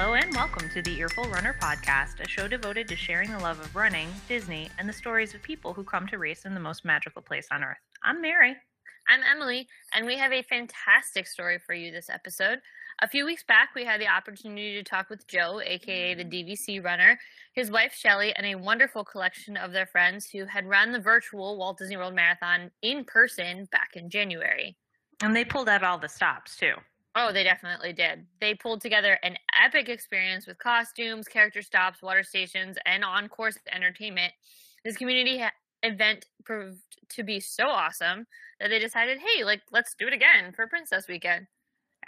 Hello and welcome to the Earful Runner podcast, a show devoted to sharing the love of running, Disney, and the stories of people who come to race in the most magical place on earth. I'm Mary. I'm Emily, and we have a fantastic story for you this episode. A few weeks back, we had the opportunity to talk with Joe, aka the DVC runner, his wife Shelly, and a wonderful collection of their friends who had run the virtual Walt Disney World Marathon in person back in January. And they pulled out all the stops too. Oh, they definitely did. They pulled together an epic experience with costumes, character stops, water stations, and on course entertainment. This community ha- event proved to be so awesome that they decided, hey, like, let's do it again for Princess Weekend.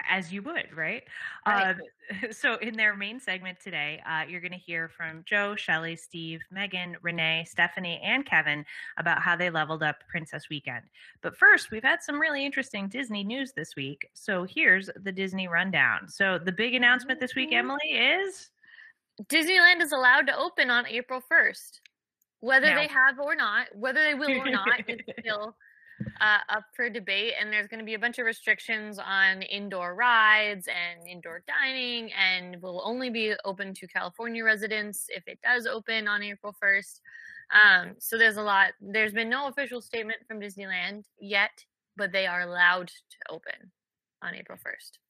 As you would, right? Right. Uh, so, in their main segment today, uh, you're going to hear from Joe, Shelly, Steve, Megan, Renee, Stephanie, and Kevin about how they leveled up Princess Weekend. But first, we've had some really interesting Disney news this week. So, here's the Disney rundown. So, the big announcement this week, Emily, is Disneyland is allowed to open on April 1st. Whether Now- they have or not, whether they will or not, is still uh, up for debate. And there's going to be a bunch of restrictions on indoor rides and indoor dining, and will only be open to California residents if it does open on April 1st. Um, so there's a lot. There's been no official statement from Disneyland yet, but they are allowed to open on April 1st.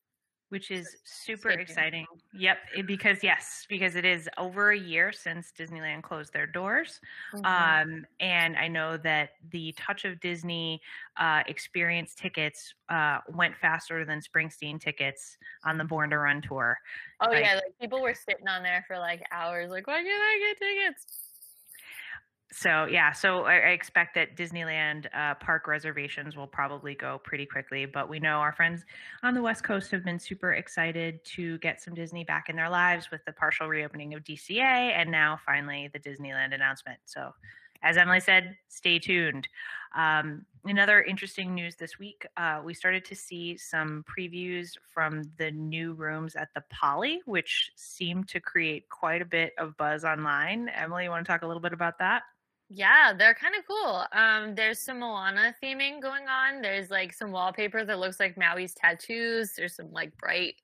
Which is super exciting. Yep, it- because yes, because it is over a year since Disneyland closed their doors. Mhm. Um, and I know that the Touch of Disney uh, experience tickets uh, went faster than Springsteen tickets on the Born to Run tour. Oh Like- yeah, like people were sitting on there for like hours, like why can't I get tickets? So yeah, so I, I expect that Disneyland uh, park reservations will probably go pretty quickly. But we know our friends on the West Coast have been super excited to get some Disney back in their lives with the partial reopening of DCA and now finally the Disneyland announcement. So, as Emily said, stay tuned. Um, another interesting news this week: uh, we started to see some previews from the new rooms at the Poly, which seemed to create quite a bit of buzz online. Emily, you want to talk a little bit about that? Yeah, they're kind of cool. Um, there's some Moana theming going on. There's like some wallpaper that looks like Maui's tattoos. There's some like bright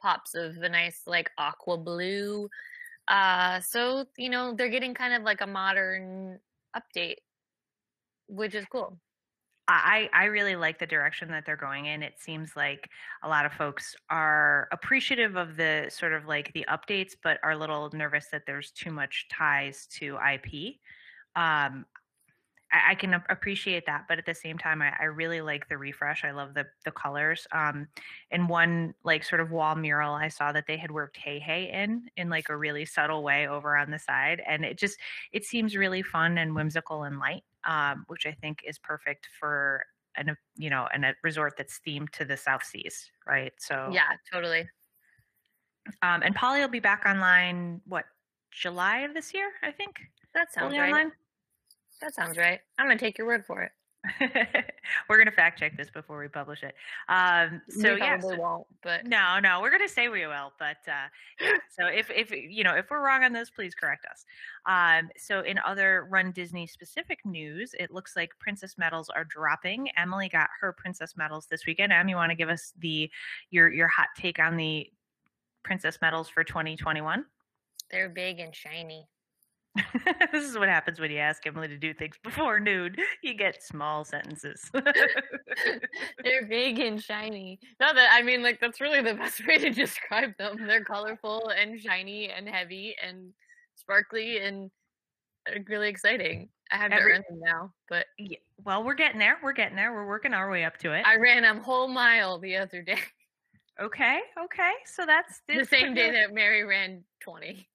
pops of a nice like aqua blue. Uh, so you know they're getting kind of like a modern update, which is cool. I, I really like the direction that they're going in. It seems like a lot of folks are appreciative of the sort of like the updates, but are a little nervous that there's too much ties to IP. Um, I, I can appreciate that, but at the same time, I, I really like the refresh. I love the the colors. Um, in one like sort of wall mural, I saw that they had worked Heihei in in like a really subtle way over on the side, and it just it seems really fun and whimsical and light, um, which I think is perfect for an you know an, a resort that's themed to the South Seas, right? So Yeah, totally. um, and Poly will be back online what July of this year, I think. That sounds Fully right. online. That sounds right. I'm gonna take your word for it. we're gonna fact check this before we publish it. Um, so we yeah, probably so- won't, but no, no, we're gonna say we will, but uh, yeah. So if if you know if we're wrong on this, please correct us. Um, so in other Run Disney specific news, it looks like Princess medals are dropping. Emily got her Princess medals this weekend. Em, you want to give us the your your hot take on the Princess medals for 2021? they're big and shiny. this is what happens when you ask Emily to do things before noon. You get small sentences. They're big and shiny. No, that I mean, like that's really the best way to describe them. They're colorful and shiny and heavy and sparkly and really exciting. I have Every- to earn them now, but Yeah, well, we're getting there. We're getting there. We're working our way up to it. I ran a whole mile the other day, okay, okay. So that's the this same day that Mary ran twenty.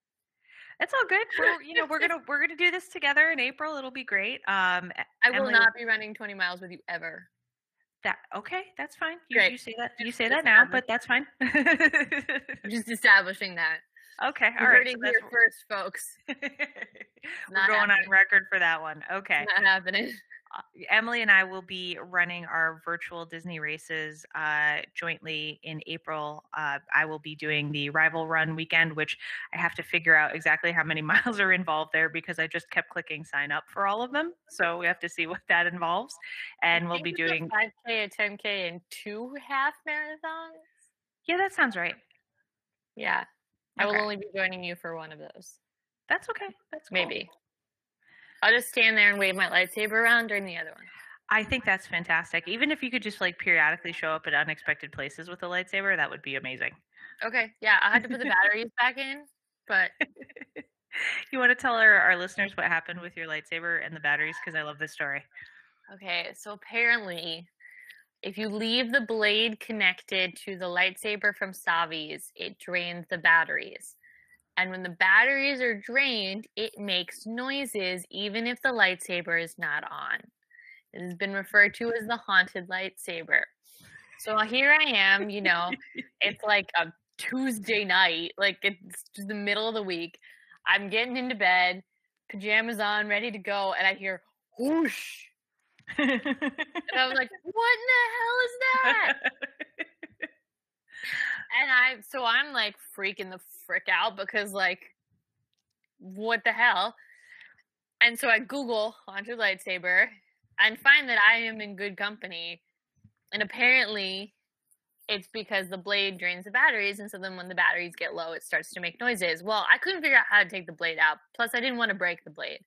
It's all good. We're you know we're gonna we're gonna do this together in April. It'll be great. Um, I will Emily, not be running twenty miles with you ever. That okay? That's fine. You, you say that you say that now, but that's fine. I'm just establishing that. okay, all right. So here first, folks. we're going on record for that one. Okay. Not happening. Uh, Emily and I will be running our virtual Disney races uh, jointly in April. Uh, I will be doing the rival run weekend, which I have to figure out exactly how many miles are involved there because I just kept clicking sign up for all of them. So we have to see what that involves. And we'll be doing, five k, a ten k, and two half marathons. yeah, that sounds right. Yeah, I will only be joining you for one of those. That's okay. That's cool. Maybe. I'll just stand there and wave my lightsaber around during the other one. I think that's fantastic. Even if you could just like periodically show up at unexpected places with a lightsaber, that would be amazing. Okay. Yeah, I had to put the batteries back in, but You want to tell our, our listeners what happened with your lightsaber and the batteries? Because I love this story. okay. So apparently, if you leave the blade connected to the lightsaber from Savi's, it drains the batteries. And when the batteries are drained, it makes noises even if the lightsaber is not on. It has been referred to as the haunted lightsaber. So uh, here I am, you know, it's like a Tuesday night, like it's just the middle of the week. I'm getting into bed, pajamas on, ready to go, and I hear whoosh. And I was like, what in the hell is that? and I so I'm like freaking the frick out because like what the hell? And so I Google haunted lightsaber and find that I am in good company. And apparently it's because the blade drains the batteries, and so then when the batteries get low, it starts to make noises. Well, I couldn't figure out how to take the blade out. Plus, I didn't want to break the blade.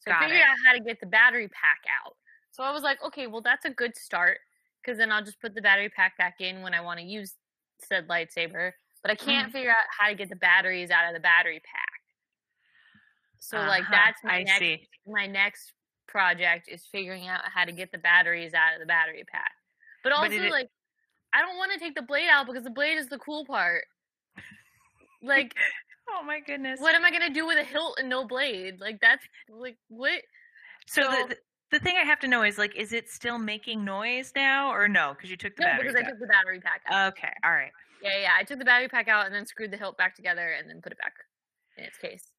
So Got I figured it. out how to get the battery pack out. So I was like, okay, well, that's a good start because then I'll just put the battery pack back in when I want to use said lightsaber. But I can't figure out how to get the batteries out of the battery pack. So like Uh-huh, that's my I next see. my next project is figuring out how to get the batteries out of the battery pack. But also But it- like I don't want to take the blade out because the blade is the cool part. Like Oh my goodness. what am I gonna do with a hilt and no blade? Like that's like what So, so- the, the thing I have to know is like, is it still making noise now or no? Because you took the No, batteries because I took the battery pack out. Okay, all right. Yeah, yeah. I took the battery pack out and then screwed the hilt back together and then put it back in its case.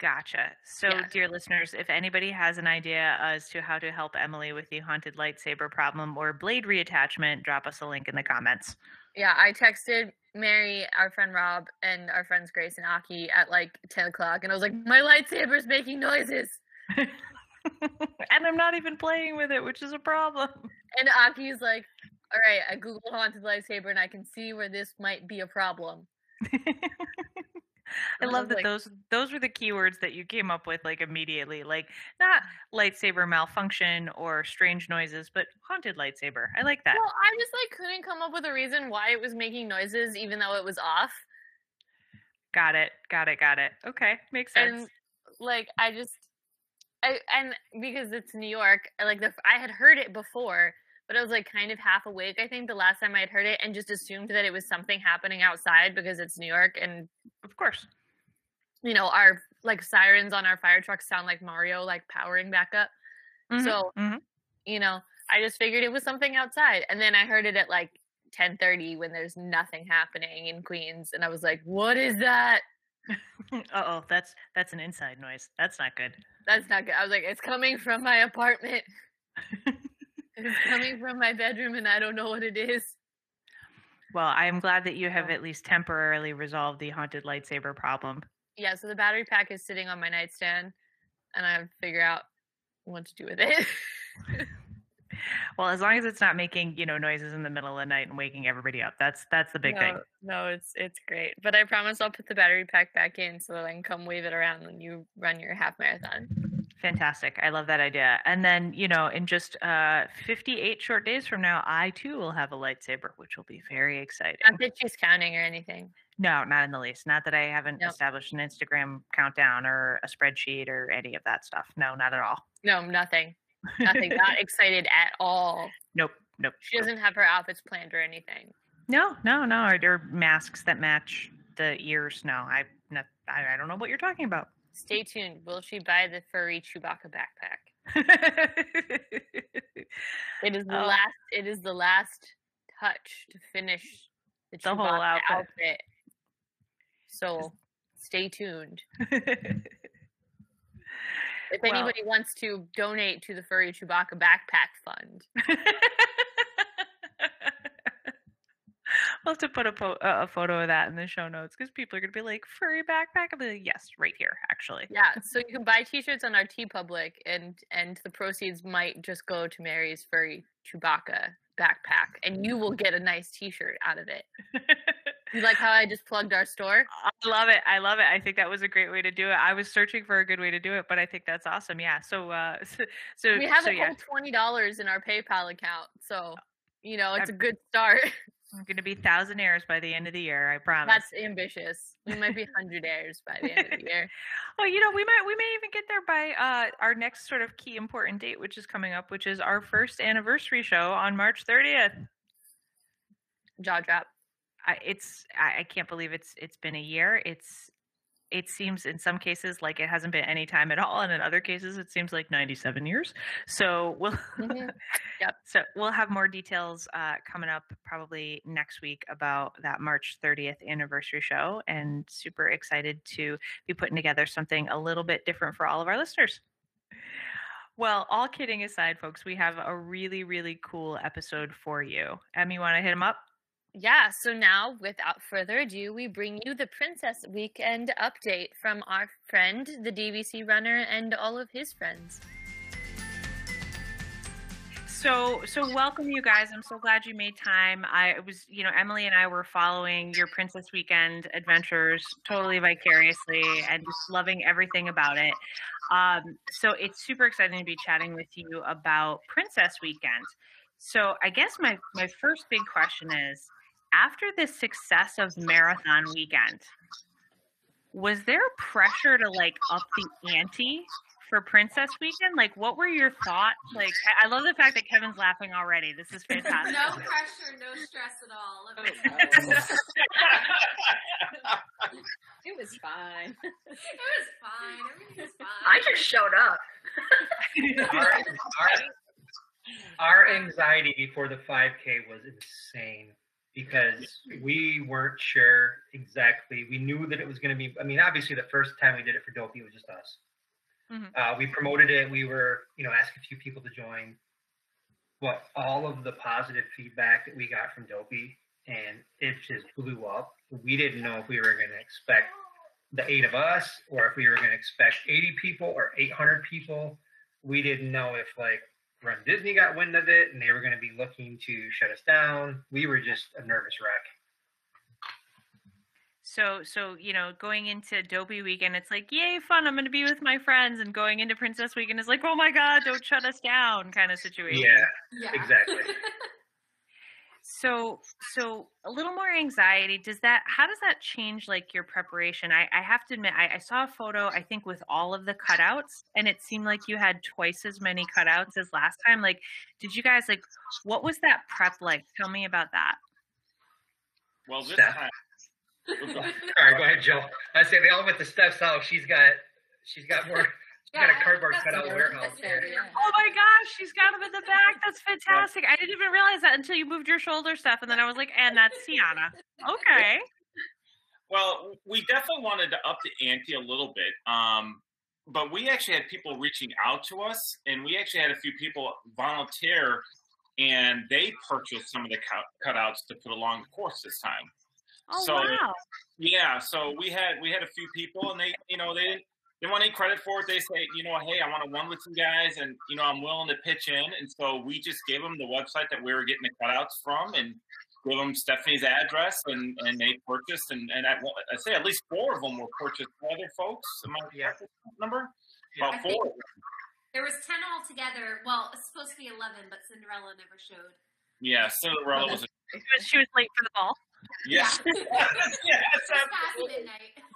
Gotcha. So, Yeah. dear listeners, if anybody has an idea as to how to help Emily with the haunted lightsaber problem or blade reattachment, drop us a link in the comments. Yeah, I texted Mary, our friend Rob, and our friends Grace and Aki at like ten o'clock, and I was like, "My lightsaber's making noises." and I'm not even playing with it, which is a problem. And Aki's like, "All right, I googled haunted lightsaber, and I can see where this might be a problem." I love that like- those those were the keywords that you came up with like immediately. Like not lightsaber malfunction or strange noises, but haunted lightsaber. I like that. Well, I just like couldn't come up with a reason why it was making noises, even though it was off. Got it. Got it. Got it. Okay, makes sense. and like I just I and because it's New York, I, like the I had heard it before, but I was like kind of half awake. I think the last time I had heard it, and just assumed that it was something happening outside because it's New York, and of course. you know our like sirens on our fire trucks sound like Mario like powering back up. Mhm, So mhm. you know, I just figured it was something outside, and then I heard it at like. 10:30 when there's nothing happening in Queens and I was like what is that oh, that's that's an inside noise. That's not good. that's not good I was like it's coming from my apartment It's coming from my bedroom and I don't know what it is. Well, I am glad that you have at least temporarily resolved the haunted lightsaber problem. Yeah, so the battery pack is sitting on my nightstand and I have to figure out what to do with it. Well, as long as it's not making, you know, noises in the middle of the night and waking everybody up. That's that's the big no, thing. No, it's it's great. But I promise I'll put the battery pack back in so that I can come wave it around when you run your half marathon. Fantastic. I love that idea. And then, you know, in just uh 58 short days from now, I too will have a lightsaber, which will be very exciting. Not that she's counting or anything. No, not in the least. Not that I haven't No. established an Instagram countdown or a spreadsheet or any of that stuff. No, not at all. No, nothing. Nothing. Not excited at all. Nope. Nope. She doesn't have her outfits planned or anything. No, no, no. Or, or masks that match the ears. No, I, not, I, I don't know what you're talking about. Stay tuned. Will she buy the furry Chewbacca backpack? It is the Oh. last. It is the last touch to finish the, The whole outfit. outfit. So stay tuned. If Well- anybody wants to donate to the furry Chewbacca backpack fund, we'll have to put a, po- a a photo of that in the show notes because people are going to be like, furry backpack? I'll be like, yes, right here, actually. yeah. So you can buy T-shirts on our TeePublic, and and the proceeds might just go to Mary's furry Chewbacca backpack, and you will get a nice T-shirt out of it. You like how I just plugged our store? I love it. I love it. I think that was a great way to do it. I was searching for a good way to do it, but I think that's awesome. Yeah. So, uh, so, so we have so, a yeah. whole twenty dollars in our PayPal account, so you know it's a good start. I'm going to be thousand thousandaires by the end of the year. I promise. That's ambitious. We might be hundred hundredaires by the end of the year. well, you know, we might we may even get there by uh, our next sort of key important date, which is coming up, which is our first anniversary show on March 30th. Jaw drop. I, it's I, I can't believe it's it's been a year. It's it seems in some cases like it hasn't been any time at all, and in other cases it seems like 97 years. So we'll Mhm. Yep. so we'll have more details uh, coming up probably next week about that March 30th anniversary show, and super excited to be putting together something a little bit different for all of our listeners. Well, all kidding aside, folks, we have a really, really cool episode for you. Em, you want to hit them up? Yeah, so now without further ado, we bring you the Princess Weekend update from our friend, the DVC runner, and all of his friends. So, so welcome you guys. I'm so glad you made time. I was, you know, Emily and I were following your Princess Weekend adventures totally vicariously and just loving everything about it. Um, so it's super exciting to be chatting with you about Princess Weekend. So I guess my my first big question is after the success of Marathon Weekend, was there pressure to like up the ante for Princess Weekend? Like, what were your thoughts? Like, I- I love the fact that Kevin's laughing already. This is fantastic. No pressure, no stress at all. Let me tell you. It was fine. It was fine. Everything was fine. I just showed up. our, our, our anxiety before the 5K was insane because we weren't sure exactly. We knew that it was going to be. I mean, obviously, the first time we did it for Dopey, it was just us. Mhm. Uh, we promoted it. We were, you know, asked a few people to join. But all of the positive feedback that we got from Dopey, and it just blew up. We didn't know if we were going to expect the eight of us or if we were going to expect 80 people or 800 people. We didn't know if like Run Disney got wind of it and they were going to be looking to shut us down. We were just a nervous wreck. So, so you know, going into Dopey Weekend, it's like, yay, fun! I'm going to be with my friends. And going into Princess Weekend is like, oh my god, don't shut us down, kind of situation. Yeah, Yeah. exactly. So, so a little more anxiety. Does that? How does that change like your preparation? I, I have to admit, I, I saw a photo. I think with all of the cutouts, and it seemed like you had twice as many cutouts as last time. Like, did you guys like? What was that prep like? Tell me about that. Well, this Steph. time, All right, go ahead, Joe. I say they all went to Steph's house. She's got, she's got more. She's got a cardboard cutout warehouse there. Oh my gosh, she's got them in the back. That's fantastic. I didn't even realize that until you moved your shoulder stuff, and then I was like, and that's Sienna. Okay. well, we definitely wanted to up the ante a little bit. Um, but we actually had people reaching out to us, and we actually had a few people volunteer, and they purchased some of the cut- cutouts to put along the course this time. Oh So- wow. Yeah, so we had we had a few people, and they, you know, they didn't they want any credit for it. They say, you know, hey, I want to run with you guys, and you know, I'm willing to pitch in. And so we just gave them the website that we were getting the cutouts from, and gave them Stephanie's address, and and they purchased. And and I, I say at least four of them were purchased by other folks. Am I Yeah. correct number? Yeah. About four. There was ten altogether. Well, it's supposed to be eleven, but Cinderella never showed. Yeah, Cinderella was. A, She was- late for the ball. yes. yes,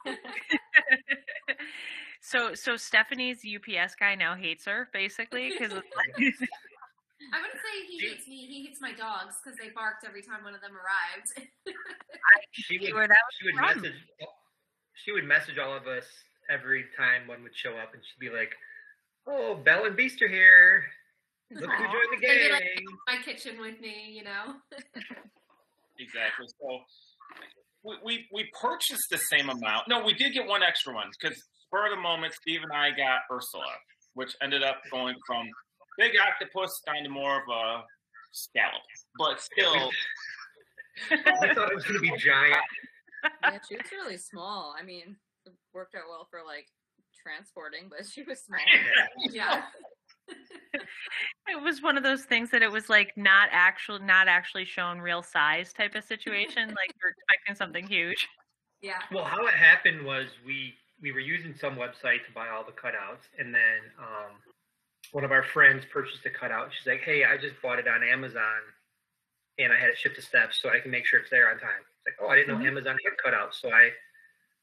Just past absolutely. midnight. So, so Stephanie's UPS guy now hates her basically because I wouldn't say he hates me. He hates my dogs because they barked every time one of them arrived. She would, where that was she would from. message. She would message all of us every time one would show up, and she'd be like, "Oh, Belle and Beast are here. Look who joined the They'd like, my kitchen with me, you know. Exactly. So we, we we purchased the same amount. No, we did get one extra one because spur of the moment, Steve and I got Ursula, which ended up going from big octopus down to more of a scallop, but still. I thought it was going to be giant. Yeah, she was really small. I mean, it worked out well for like transporting, but she was small. Yeah. it was one of those things that it was like not actual, not actually shown real size type of situation? like you're expecting something huge. Yeah. Well, how it happened was we we were using some website to buy all the cutouts, and then um, one of our friends purchased a cutout. She's like, "Hey, I just bought it on Amazon, and I had it shipped to Steph's, so I can make sure it's there on time." It's like, "Oh, I didn't know Mhm. Amazon had cutouts." So I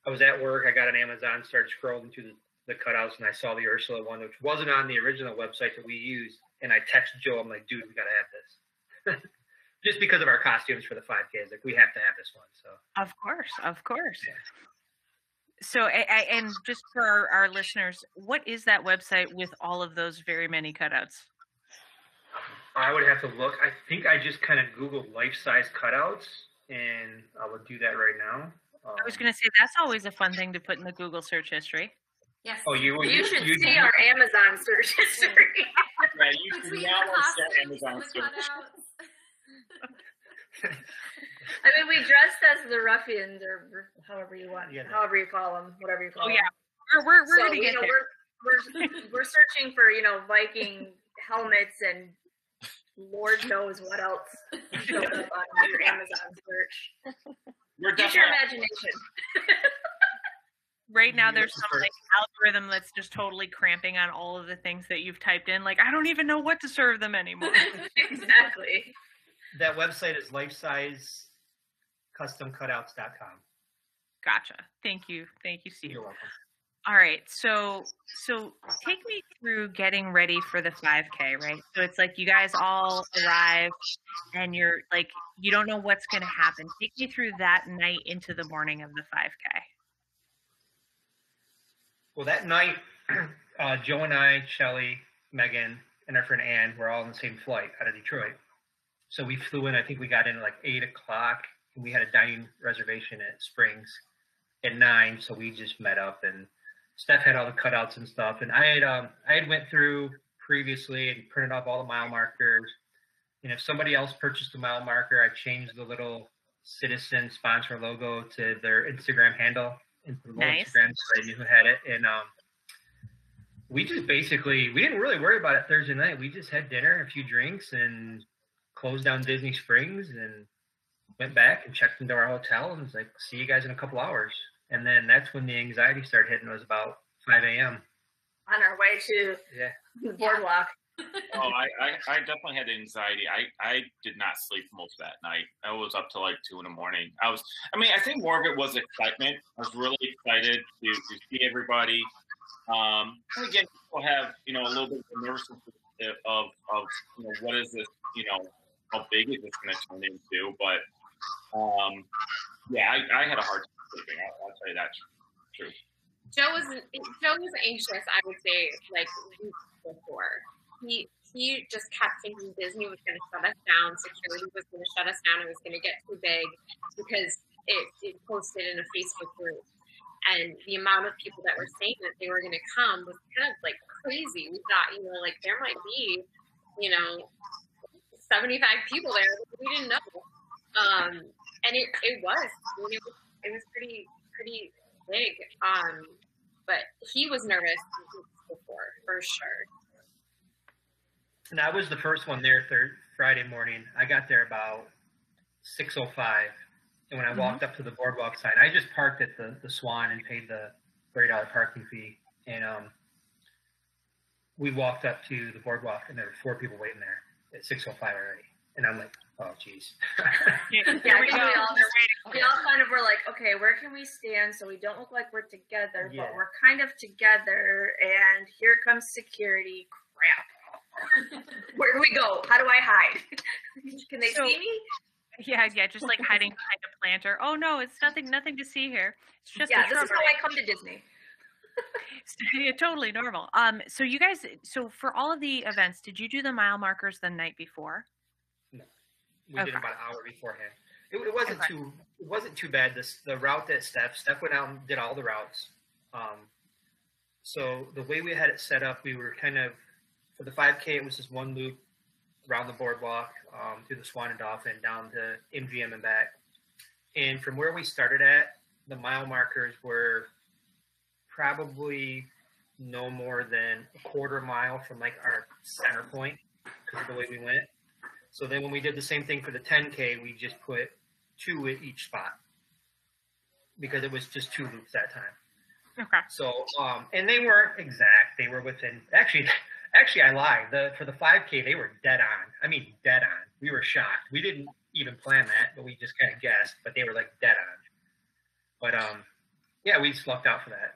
I was at work. I got on Amazon, started scrolling through the, the cutouts, and I saw the Ursula one, which wasn't on the original website that we used. And I texted Joe. I'm like, "Dude, we gotta have this." Just because of our costumes for the 5Ks, like we have to have this one. So Of course, of course. Yeah. So, I, I, and just for our, our listeners, what is that website with all of those very many cutouts? I would have to look. I think I just kind of Googled life size cutouts, and I will do that right now. Um, I was going to say that's always a fun thing to put in the Google search history. Yes. Oh, you You should you- see our Amazon search history. Yeah, you can Between now the want to start Amazon search. cutouts. I mean, we dressed as the ruffians, or however you want, Yeah. however you call them, whatever you call Oh, them. yeah. We're, we're, we're so, going to get know, there. we're, we're we're searching for you know Viking helmets and Lord knows what else shows up on your Amazon search. We're Use your imagination. Right now, there's looking some like algorithm that's just totally cramping on all of the things that you've typed in. Like, I don't even know what to serve them anymore. exactly. that website is lifesizecustomcutouts.com. gotcha. Thank you. Thank you, Steve. You're welcome. All right. So so take me through getting ready for the 5K, right? So it's like you guys all arrive and you're like you don't know what's going to happen. Take me through that night into the morning of the 5K. Well, that night, uh, Joe and I, Shelly, Megan, and our friend Ann were all on the same flight out of Detroit. So we flew in. I think we got in at like eight o'clock, we had a dining reservation at Springs at nine. So we just met up, and Steph had all the cutouts and stuff, and I had um I had went through previously and printed off all the mile markers. And if somebody else purchased a mile marker, I changed the little citizen sponsor logo to their Instagram handle and put a little Nice. Instagram so I knew who had it. And um, we just basically we didn't really worry about it Thursday night. We just had dinner, a few drinks, and closed down Disney Springs and went back and checked into our hotel and was like, "See you guys in a couple hours." And then that's when the anxiety started hitting. It was about 5 a.m. On our way to Yeah. the boardwalk. Oh, I, I, I definitely had anxiety. I, I did not sleep most of that night. I was up till like two in the morning. I was, I mean, I think more of it was excitement. I was really excited to, to see everybody. Um, and again, people have, you know, a little bit of nervousness of, of, you know, what is this, you know, how big is this going to turn into? But, um, yeah, I, I had a hard time sleeping. I'll, I'll tell you that true. Joe was Joe was anxious. I would say like before. He he just kept thinking Disney was going to shut us down, security was going to shut us down, it was going to get too big because it, it posted in a Facebook group, and the amount of people that were saying that they were going to come was kind of like crazy. We thought, you know, like there might be, you know, seventy five people there we didn't know, um, and it it was. I mean, it was it was pretty pretty big. Um, but he was nervous before for sure. And I was the first one there third Friday morning. I got there about 6:05, and when I walked up to the boardwalk sign, I just parked at the the Swan and paid the thirty dollar parking fee, and um, we walked up to the boardwalk, and there were four people waiting there at 6:05 already, and I'm like, oh jeez. Here Yeah, we we all- We all kind of were like, okay, where can we stand so we don't look like we're together, Yeah. but we're kind of together, and here comes security. Crap. Where do we go? How do I hide? Can they So- see me? Yeah, yeah, just like hiding behind a planter. Oh no, it's nothing nothing to see here. It's just yeah, this is how I come to Disney. yeah, totally normal. Um, so you guys, so for all of the events, did you do the mile markers the night before? We did Okay. it about an hour beforehand. It, it wasn't Okay. too it wasn't too bad. This the route that Steph Steph went out and did all the routes. Um, so the way we had it set up, we were kind of for the 5K. It was just one loop around the boardwalk um, through the Swan and Dolphin down to MGM and back. And from where we started at, the mile markers were probably no more than a quarter mile from like our center point because of the way we went. So then when we did the same thing for the 10K, we just put two at each spot because it was just two loops that time. Okay. So, um, and they weren't exact. They were within, actually, actually, I lied. The, for the 5K, they were dead on. I mean, dead on. We were shocked. We didn't even plan that, but we just kind of guessed, but they were like dead on. But, um, yeah, we just lucked out for that.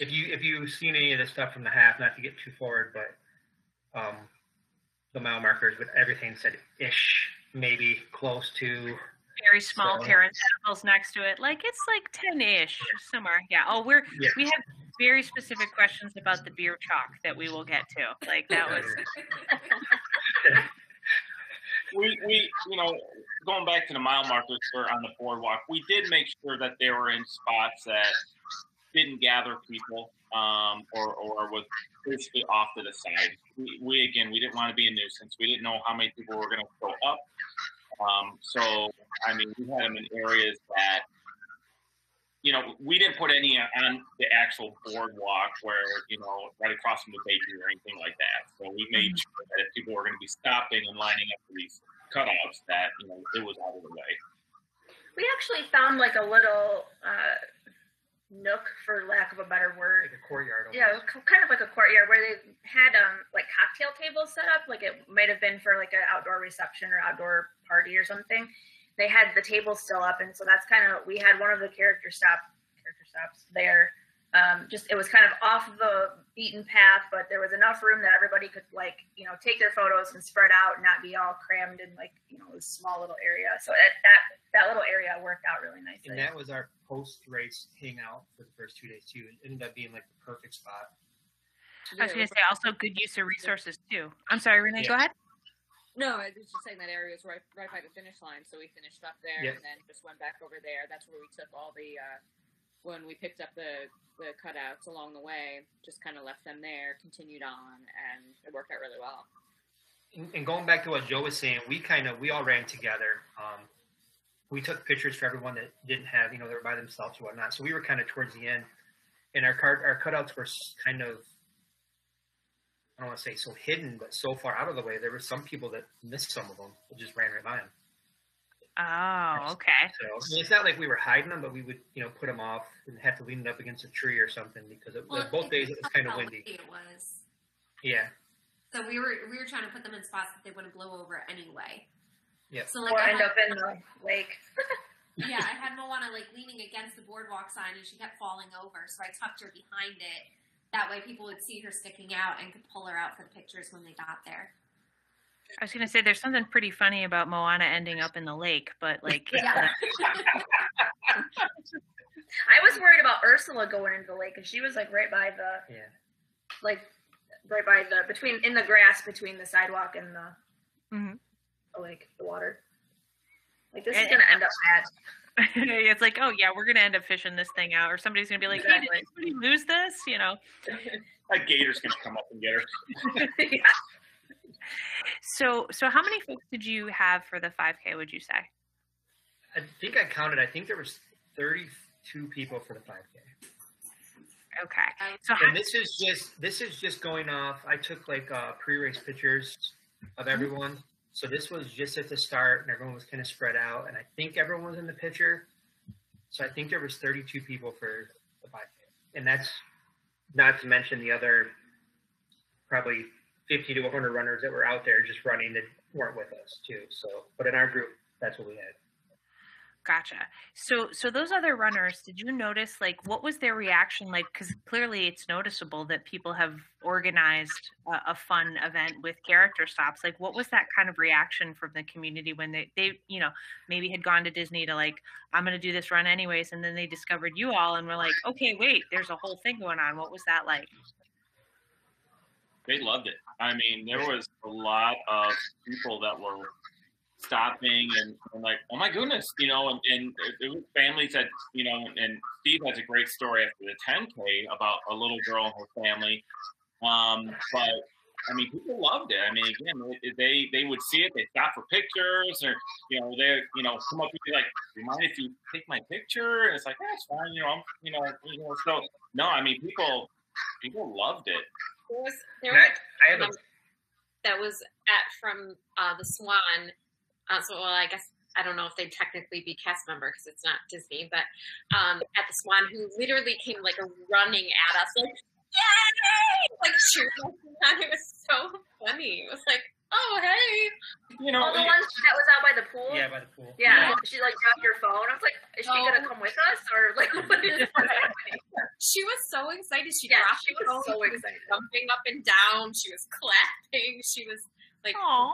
If you, if you've seen any of the stuff from the half, not to get too forward, but, um, the mile markers, but everything said ish, maybe close to. Very small So- parentheticals next to it, like it's like ten ish somewhere. Yeah. Oh, we're Yeah. we have very specific questions about the beer chalk that we will get to. Like that was we, we, you know, going back to the mile markers for on the boardwalk, we did make sure that they were in spots that didn't gather people, um, or, or was basically off to the side. We, we again, we didn't want to be a nuisance. We didn't know how many people were going to show up. Um, so, I mean, we had them in areas that, you know, we didn't put any on the actual boardwalk where, you know, right across from the bakery or anything like that. So we made sure that if people were going to be stopping and lining up for these cutouts, that, you know, it was out of the way. We actually found like a little uh, nook, for lack of a better word. Like a courtyard. Yeah, almost. k- kind of like a courtyard where they had um like cocktail tables set up. Like it might have been for like an outdoor reception or outdoor party or something. They had the tables still up, and so that's kind of we had one of the character stop character stops there. Um, just it was kind of off the beaten path, but there was enough room that everybody could like you know take their photos and spread out, and not be all crammed in like you know a small little area. So that that that little area worked out really nicely. And that was our post race hangout for the first two days too. It ended up being like the perfect spot. I was gonna say also good use of resources too. I'm sorry, Renee, go ahead. No, I was just saying that area was right, right by the finish line, so we finished up there Yeah. and then just went back over there. That's where we took all the uh, when we picked up the the cutouts along the way. Just kind of left them there, continued on, and it worked out really well. And, and going back to what Joe was saying, we kind of we all ran together. Um, we took pictures for everyone that didn't have, you know, they were by themselves or whatnot. So we were kind of towards the end, and our card our cutouts were kind of I don't want to say so hidden, but so far out of the way. There were some people that missed some of them, that just ran right by them. Oh, okay. So I mean, it's not like we were hiding them, but we would, you know, put them off and have to lean it up against a tree or something because it, Well, both days it was kind of windy. windy It was. Yeah, So we were we were trying to put them in spots that they wouldn't blow over anyway. Yeah. So like or I end had, up in the lake. yeah, I had Moana like leaning against the boardwalk sign and she kept falling over. So I tucked her behind it. That way people would see her sticking out and could pull her out for the pictures when they got there. I was gonna say there's something pretty funny about Moana ending up in the lake, but like Yeah. I was worried about Ursula going into the lake, and she was like right by the yeah. like right by the between in the grass between the sidewalk and the, Mhm. The lake, the water. Like this And- is gonna end up bad. it's like, oh yeah, we're gonna end up fishing this thing out, or somebody's gonna be like, hey, did somebody lose this? You know. Like gators can come up and get her. So so how many folks did you have for the 5K? Would you say? I think I counted. I think there was 32 people for the 5K. Okay. So And this is just this is just going off. I took like uh, pre-race pictures of everyone. So this was just at the start, and everyone was kind of spread out. And I think everyone was in the picture. So I think there was 32 people for the 5K, and that's not to mention the other probably 50 to 100 runners that were out there just running that weren't with us too. So, but in our group, that's what we had. Gotcha. So, so those other runners, did you notice like what was their reaction like? Because clearly, it's noticeable that people have organized a, a fun event with character stops. Like, what was that kind of reaction from the community when they, they, you know, maybe had gone to Disney to like, I'm going to do this run anyways, and then they discovered you all and were like, okay, wait, there's a whole thing going on. What was that like? they loved it. I mean, there was a lot of people that were stopping and, and like, oh my goodness, you know, and, and it was families that, you know, and Steve has a great story after the 10K about a little girl and her family. Um, but I mean, people loved it. I mean, again, they- they they would see it, they stop for pictures, or you know, they you know come up and be like, "Do you mind if you take my picture?" And it's like, "That's fine," you know, I'm, you know, you know. So no, I mean, people people loved it. There was there was I, I have a that was at from uh, the Swan. Uh, so, well, I guess I don't know if they'd technically be cast member because it's not Disney, but um, at the Swan, who literally came like running at us, like yay, like cheering. It was so funny. It was like, oh hey, You know, Oh, the it- one that was out by the pool. Yeah, by the pool. Yeah, she like dropped her phone. I was like, is she gonna Oh. come with us or like what is happening? she was so excited. She Yeah, dropped she was phone, so she was excited. jumping up and down. She was clapping. She was like, Oh,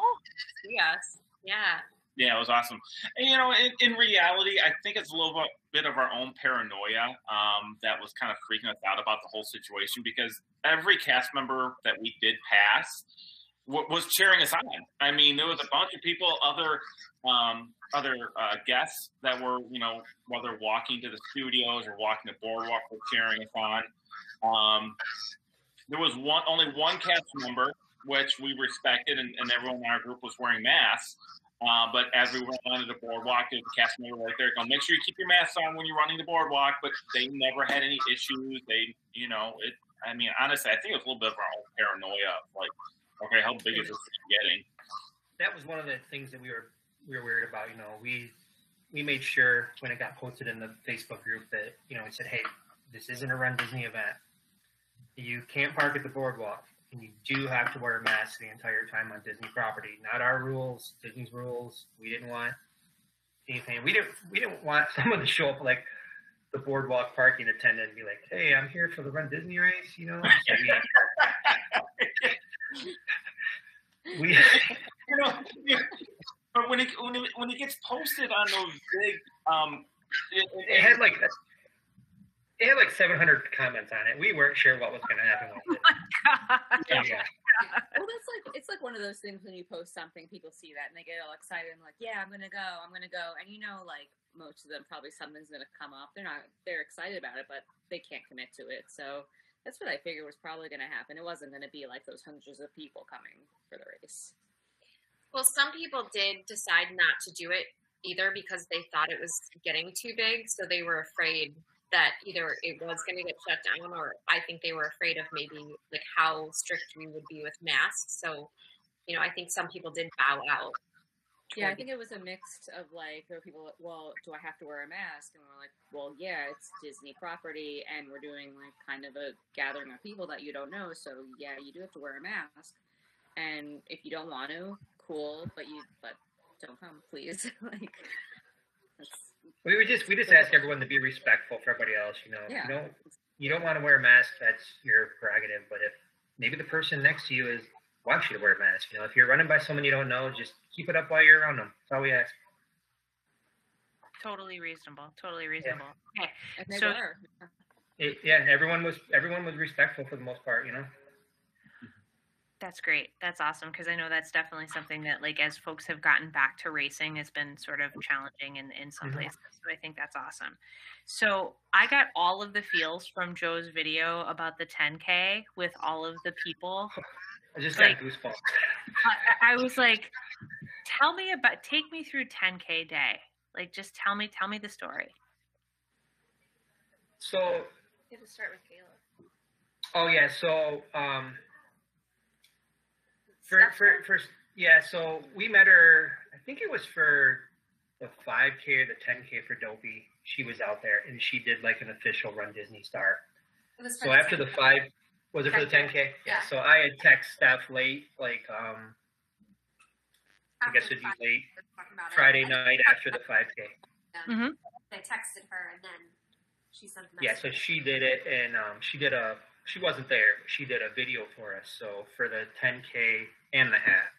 yes, yeah. Yeah, it was awesome. And you know, in, in reality, I think it's a little bit of our own paranoia um, that was kind of freaking us out about the whole situation because every cast member that we did pass w- was cheering us on. I mean, there was a bunch of people, other um, other uh, guests that were, you know, whether walking to the studios or walking to boardwalk, were cheering us on. Um, there was one, only one cast member, which we respected, and, and everyone in our group was wearing masks. Uh, but as we went onto the boardwalk, there's a cast member right there going, make sure you keep your mask on when you're running the boardwalk. But they never had any issues. They, you know, it. I mean, honestly, I think it was a little bit of our own paranoia. Like, okay, how big is this getting? That was one of the things that we were we were worried about. You know, we we made sure when it got posted in the Facebook group that you know we said, hey, this isn't a Run Disney event. You can't park at the boardwalk, you do have to wear a mask the entire time on Disney property. Not our rules, Disney's rules. We didn't want anything. We didn't we didn't want someone to show up like the boardwalk parking attendant and be like, "Hey, I'm here for the Run Disney race," you know. So we, we you know, but when it when it, when it gets posted on those big, um, it, it had like it had like 700 comments on it. We weren't sure what was going to happen with oh it. God. So, yeah. Well, that's like it's like one of those things when you post something, people see that and they get all excited and like, yeah, I'm gonna go, I'm gonna go, and you know, like most of them probably something's gonna come up. They're not, they're excited about it, but they can't commit to it. So that's what I figured was probably gonna happen. It wasn't gonna be like those hundreds of people coming for the race. Well, some people did decide not to do it either because they thought it was getting too big, so they were afraid that either it was going to get shut down, or I think they were afraid of maybe like how strict we would be with masks. So, you know, I think some people did bow out. Yeah, I think it was a mix of like, there were people, well, do I have to wear a mask? And we're like, well, yeah, it's Disney property, and we're doing like kind of a gathering of people that you don't know, so yeah, you do have to wear a mask. And if you don't want to, cool, but you, but don't come, please. like, that's, We would just we just ask everyone to be respectful for everybody else. You know, Yeah. you don't you don't want to wear a mask. That's your prerogative. But if maybe the person next to you is wants you to wear a mask, you know, if you're running by someone you don't know, just keep it up while you're around them. That's all we ask. Totally reasonable. Totally reasonable. Okay. So- It, yeah, everyone was everyone was respectful for the most part. You know. That's great. That's awesome because I know that's definitely something that, like, as folks have gotten back to racing, has been sort of challenging in, in some Mhm. places. So I think that's awesome. So I got all of the feels from Joe's video about the 10K with all of the people. I just Like- got goosebumps. I, I was like, tell me about, take me through 10K day. Like, just tell me, tell me the story. So You have to start with Kayla. Oh yeah, so um, for for for yeah, so we met her. I think it was for the 5K or the 10K for Dopey. She was out there and she did like an official Run Disney Star. So after the five, was it for the 10K? Yeah. So I had text Steph late, like um, I guess it'd be fact, late we were talking about it. Friday night after the 5K. Mhm. I texted her and then she sent the Yeah, so she did it, and um, she did a. She wasn't there. but She did a video for us. So for the 10k and the hat.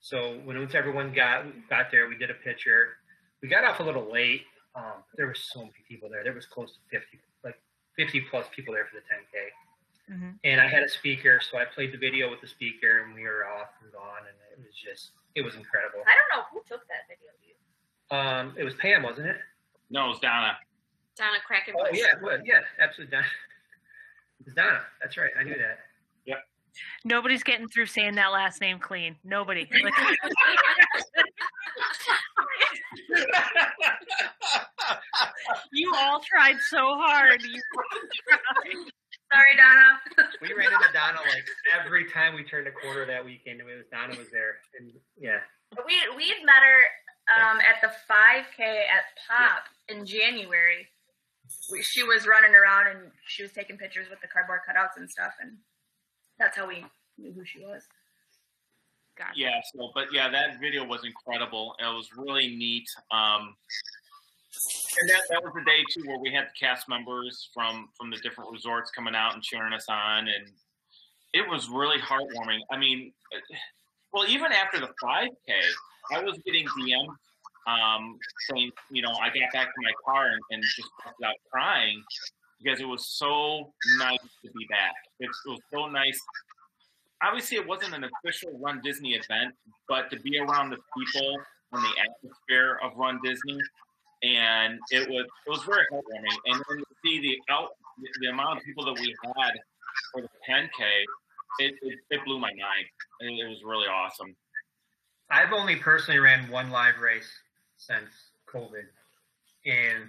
So when once everyone got got there, we did a picture. We got off a little late. Um, there were so many people there. There was close to 50, like 50 plus people there for the 10k. Mm-hmm. And I had a speaker, so I played the video with the speaker, and we were off and gone, and it was just, it was incredible. I don't know who took that video of you. Um, it was Pam, wasn't it? No, it was Donna. Donna Kraken. Oh yeah, it was. Yeah, absolutely. Donna. It was Donna. That's right. I knew that. Nobody's getting through saying that last name clean. Nobody. You all tried so hard. You all tried. Sorry, Donna. We ran into Donna like every time we turned a corner that weekend. It was Donna was there, and yeah, We we had met her um, at the 5K at Pop in January. We, she was running around and she was taking pictures with the cardboard cutouts and stuff, and that's how we knew who she was. Gotcha. Yeah. So, but yeah, that video was incredible. It was really neat. Um, and that, that was the day too where we had the cast members from from the different resorts coming out and cheering us on, and it was really heartwarming. I mean, well, even after the 5K, I was getting DMs um, saying, you know, I got back to my car and, and just busted out crying because it was so nice to be back. It, was so nice. Obviously, it wasn't an official Run Disney event, but to be around the people and the atmosphere of Run Disney, and it was it was very heartwarming. And then to see the out the, amount of people that we had for the 10K, it, it, it blew my mind. It, it was really awesome. I've only personally ran one live race since COVID, and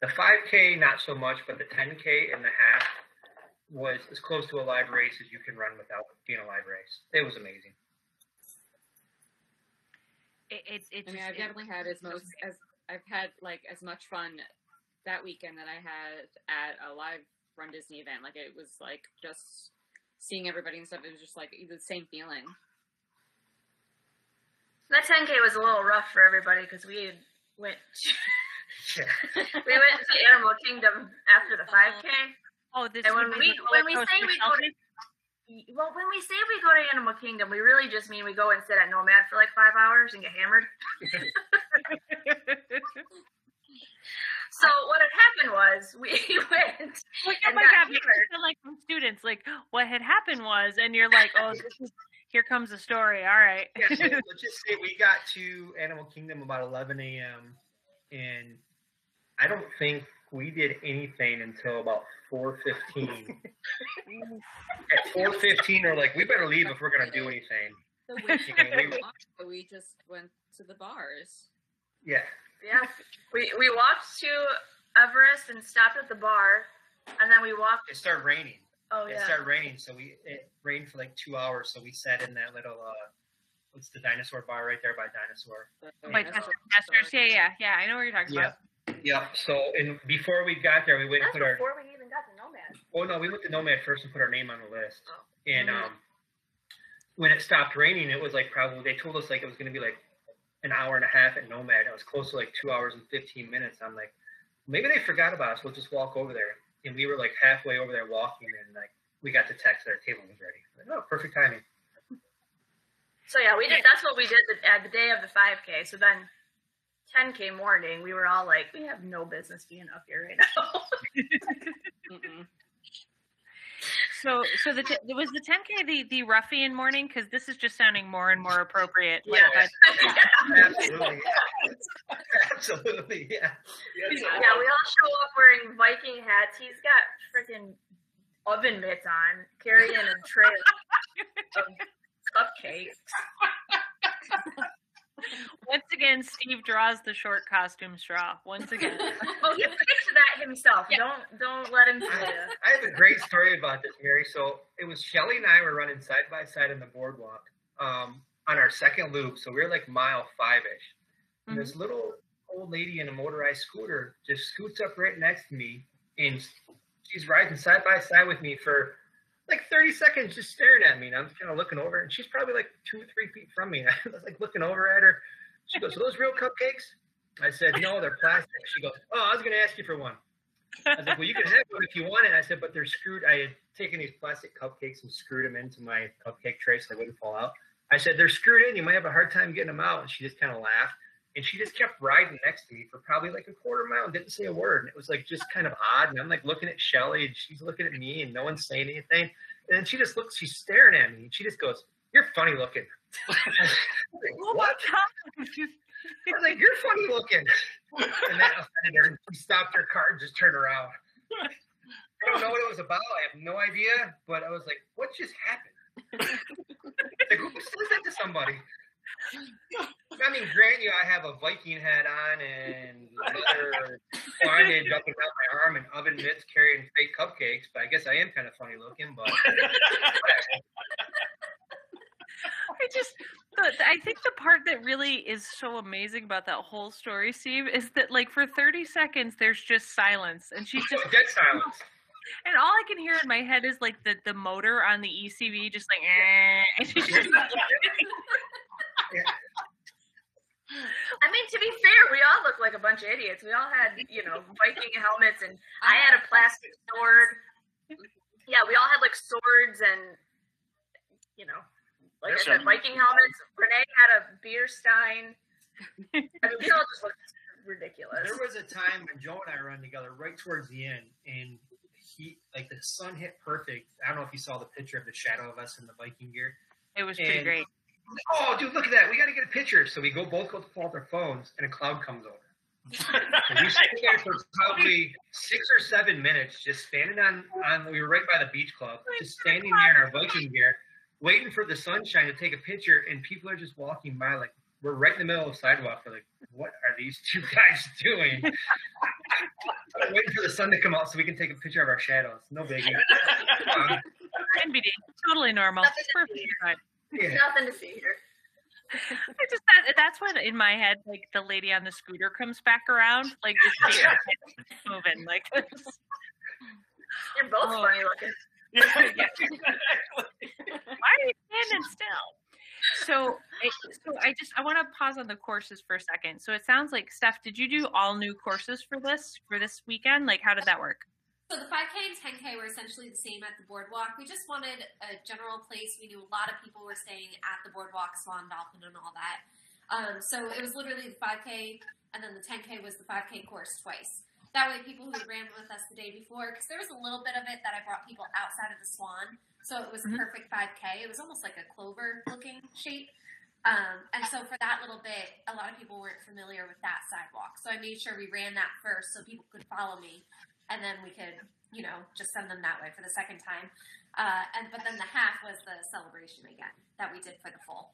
the 5K not so much, but the 10K and the half was as close to a live race as you can run without being a live race. It was amazing. It, it's it's I mean, I've it- definitely had as most as I've had like as much fun that weekend that I had at a live Run Disney event. Like it was like just seeing everybody and stuff. It was just like the same feeling. That 10K was a little rough for everybody because we went to, we went to Animal Kingdom after the 5K. oh, this And when we when we say we go to well, when we say we go to Animal Kingdom, we really just mean we go and sit at Nomad for like five hours and get hammered. So what had happened was we went Like, oh my got god, because hammered. like from students, like what had happened was, and you're like, oh, this is here comes the story. All right. Yeah, so let's just say we got to Animal Kingdom about 11 a.m. and I don't think we did anything until about 4:15. At 4:15, or like we better leave if we're gonna do anything. The weekend we- we, we just went to the bars. Yeah, yeah, we we walked to Everest and stopped at the bar, and then we walked. it started raining. Oh It yeah, It started raining, so we it rained for like two hours. So we sat in that little uh, what's the dinosaur bar right there by dinosaur. The Wait, dinosaur Yeah, yeah, yeah. I know what you're talking Yeah. about. Yeah. So and before we got there, we went and that's put our. before we even got to Nomad. Oh no, we went to Nomad first and put our name on the list. Oh. And um, when it stopped raining, it was like probably they told us like it was going to be like an hour and a half at Nomad. It was close to like two hours and fifteen minutes. I'm like, maybe they forgot about us. We'll just walk over there. And we were like halfway over there walking, and like we got the text that our table was ready. Like, oh, perfect timing. So yeah, we did. That's what we did the, at the day of the 5K. So then, 10K morning, we were all like, we have no business being up here right now. So, so the t- was the 10k the the ruffian morning because this is just sounding more and more appropriate. like, Yes. but- Absolutely, yeah. absolutely, yeah. yeah, we all show up wearing Viking hats. He's got freaking oven mitts on, carrying a tray of cupcakes. Once again, Steve draws the short costume straw. Once again. Oh, he pictured that himself. Don't don't let him fool you. I have a great story about this, Mary. So it was Shelly and I were running side by side on the boardwalk um, on our second loop. So we were like mile five ish. And this little old lady in a motorized scooter just scoots up right next to me and she's riding side by side with me for like 30 seconds just staring at me. And I'm kind of looking over and she's probably like two or three feet from me. And I was like looking over at her. She goes, Are those real cupcakes? I said, No, they're plastic. She goes, Oh, I was going to ask you for one. I was like, well, you can have one if you want it. I said, but they're screwed. I had taken these plastic cupcakes and screwed them into my cupcake tray so they wouldn't fall out. I said, they're screwed in. You might have a hard time getting them out. And she just kind of laughed. And she just kept riding next to me for probably like a quarter mile and didn't say a word. And it was like just kind of odd. And I'm like looking at Shelly and she's looking at me and no one's saying anything. And then she just looks, she's staring at me and she just goes, You're funny looking. Like, oh what? I was like, You're funny looking. And that offended her. And she stopped her car and just turned around. I don't know what it was about. I have no idea. But I was like, what just happened? like, who says that to somebody? I mean, grant you, I have a Viking hat on and leather bondage up and down my arm and oven mitts carrying fake cupcakes, but I guess I am kind of funny looking. But I just, I think the part that really is so amazing about that whole story, Steve, is that like for 30 seconds there's just silence, and she's just dead silence. And all I can hear in my head is like the the motor on the ECV, just like. "Eh," and she's just I mean, to be fair, we all look like a bunch of idiots. We all had, you know, Viking helmets, and I had a plastic sword. Yeah, we all had like swords and, you know, like There's I said, some- Viking helmets. Renee had a beer stein. I mean, we all just looked ridiculous. There was a time when Joe and I run together right towards the end, and he like the sun hit perfect. I don't know if you saw the picture of the shadow of us in the Viking gear. It was pretty And- great. Oh, dude, look at that! We got to get a picture. So we go both go to pull out their phones, and a cloud comes over. And we sat there for probably six or seven minutes, just standing on on. We were right by the beach club, just standing there in our Viking gear, waiting for the sunshine to take a picture, and people are just walking by like we're right in the middle of the sidewalk. We're like, what are these two guys doing? waiting for the sun to come out so we can take a picture of our shadows. No biggie. Um, NBD, totally normal. Nothing to Perfectly see. fine. yeah. Nothing to see here. I just that, that's when in my head like the lady on the scooter comes back around, like just moving like You're both Oh. funny looking. why are you standing still? So, I, so I just I want to pause on the courses for a second. So it sounds like Steph, did you do all new courses for this for this weekend? Like, how did that work? So the 5K and 10K were essentially the same at the boardwalk. We just wanted a general place. We knew a lot of people were staying at the boardwalk, Swan Dolphin, and all that. Um, so it was literally the 5K, and then the 10K was the 5K course twice. That way, people who ran with us the day before, because there was a little bit of it that I brought people outside of the Swan, so it was a Mhm. perfect 5K. It was almost like a clover-looking shape. Um, and so for that little bit, a lot of people weren't familiar with that sidewalk. So I made sure we ran that first so people could follow me and then we could, you know, just send them that way for the second time. Uh, and but then the half was the celebration again that we did for the full.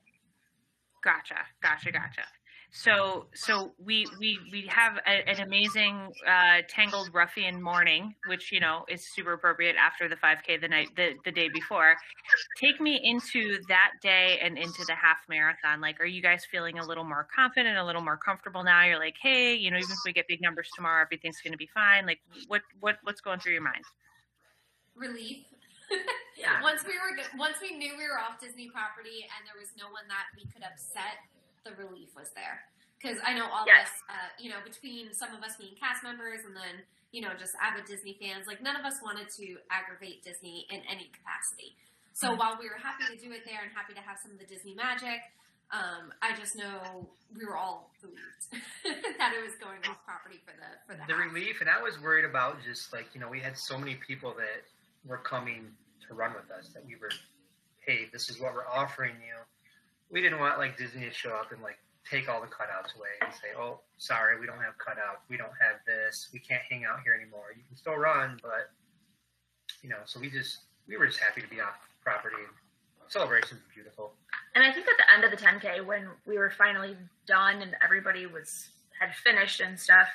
Gotcha, gotcha, gotcha. So, so we we we have a, an amazing uh, tangled ruffian morning, which you know is super appropriate after the 5K the night the, the day before. Take me into that day and into the half marathon. Like, are you guys feeling a little more confident, a little more comfortable now? You're like, hey, you know, even if we get big numbers tomorrow, everything's going to be fine. Like, what what what's going through your mind? Relief. Yeah. once we were once we knew we were off Disney property and there was no one that we could upset, the relief was there. Because I know all Yes. of us, uh, you know, between some of us being cast members and then you know just avid Disney fans, like none of us wanted to aggravate Disney in any capacity. So while we were happy to do it there and happy to have some of the Disney magic, um, I just know we were all relieved that it was going off property for the for the, the relief, and I was worried about just like you know we had so many people that were coming to run with us that we were, hey, this is what we're offering you. We didn't want like Disney to show up and like take all the cutouts away and say, oh, sorry, we don't have cutouts, we don't have this, we can't hang out here anymore. You can still run, but you know, so we just we were just happy to be off property. Celebration's beautiful. And I think at the end of the 10K, when we were finally done and everybody was had finished and stuff,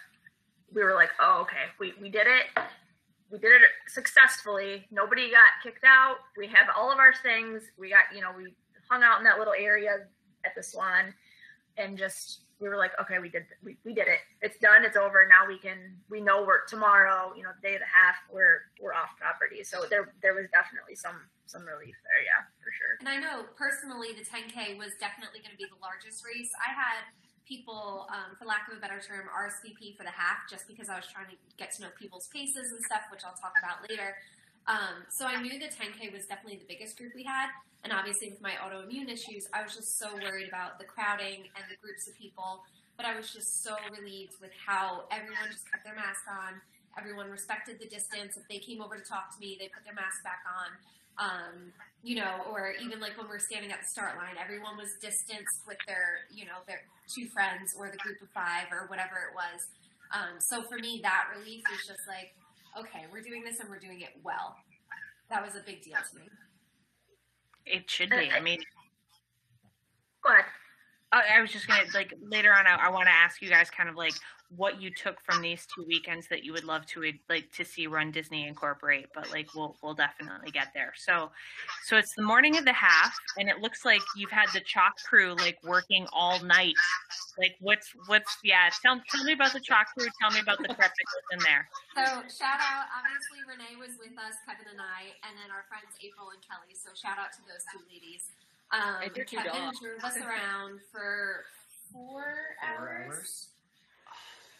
we were like, "Oh, okay, we we did it. We did it successfully. Nobody got kicked out. We have all of our things. We got, you know, we hung out in that little area at the Swan, and just we were like, okay, we did we, we did it. It's done. It's over. Now we can we know we're tomorrow. You know, the day of the half, we're we're off property. So there there was definitely some some relief there. Yeah, for sure. And I know personally the 10K was definitely going to be the largest race. I had people, um, for lack of a better term, RSVP for the half just because I was trying to get to know people's paces and stuff, which I'll talk about later. Um, so I knew the 10K was definitely the biggest group we had. And obviously, with my autoimmune issues, I was just so worried about the crowding and the groups of people. But I was just so relieved with how everyone just kept their mask on. Everyone respected the distance. If they came over to talk to me, they put their mask back on um, you know, or even like when we are standing at the start line, everyone was distanced with their, you know, their two friends or the group of five or whatever it was. Um, so for me, that relief was just like, okay, we're doing this and we're doing it well. That was a big deal to me. It should be. I mean, what? I, I was just gonna like later on. I, I want to ask you guys kind of like what you took from these two weekends that you would love to like to see Run Disney incorporate. But like we'll we'll definitely get there. So so it's the morning of the half, and it looks like you've had the chalk crew like working all night. Like what's what's yeah? Tell tell me about the chalk crew. Tell me about the prep that goes in there. So shout out, obviously Renee was with us, Kevin and I, and then our friends April and Kelly. So shout out to those two ladies. Um, And your two Kevin drove us around for four, Four hours, hours.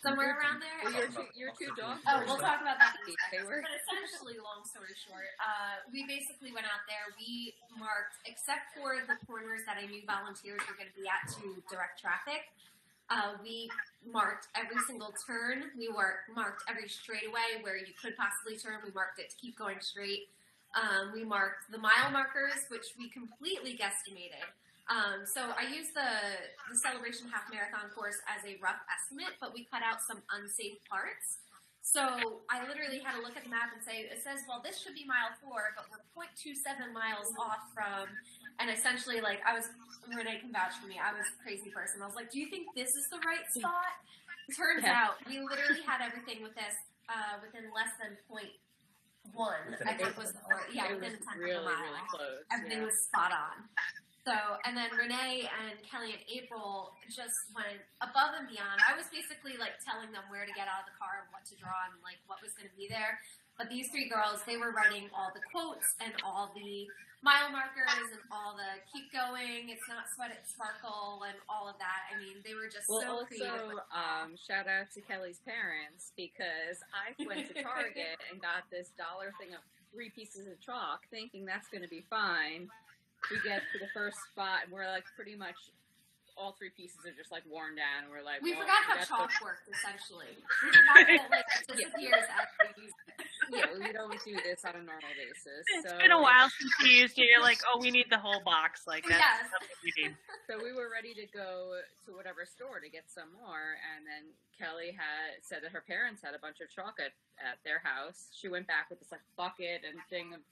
Somewhere around there. Well, your two, your two dogs. Oh, we'll talk about that in a They second. were- But essentially, long story short, uh, we basically went out there. We marked, except for the corners that I knew volunteers were going to be at to direct traffic. Uh, we marked every single turn. We were marked every straightaway where you could possibly turn. We marked it to keep going straight. Um, we marked the mile markers, which we completely guesstimated. Um, so I used the the celebration half marathon course as a rough estimate, but we cut out some unsafe parts. So I literally had to look at the map and say, it says, well, this should be mile four, but we're 0.27 miles off from, and essentially, like, I was, Renee can vouch for me, I was a crazy person. I was like, do you think this is the right spot? Turns Yeah. out, we literally had everything with this uh, within less than 0.1, I think was, or, yeah, it within was a tenth really, of a mile really close. everything yeah. was spot on. So, and then Renee and Kelly and April just went above and beyond. I was basically like telling them where to get out of the car and what to draw and like what was going to be there. But these three girls, they were writing all the quotes and all the mile markers and all the keep going, it's not sweat, it's sparkle, and all of that. I mean, they were just Well, so creative. also, um, shout out to Kelly's parents because I went to Target and got this dollar thing of three pieces of chalk, thinking that's going to be fine. We get to the first spot and we're like pretty much all three pieces are just like worn down. And we're like, we well, forgot how chalk the- worked, essentially. We forgot that like, it disappears after you yeah, we don't do this on a normal basis. It's so been a while since we used it. You're like, oh, we need the whole box. Like that's, Yes. that's what we need. So we were ready to go to whatever store to get some more, and then Kelly had said that her parents had a bunch of chocolate at their house. She went back with this like bucket and thing of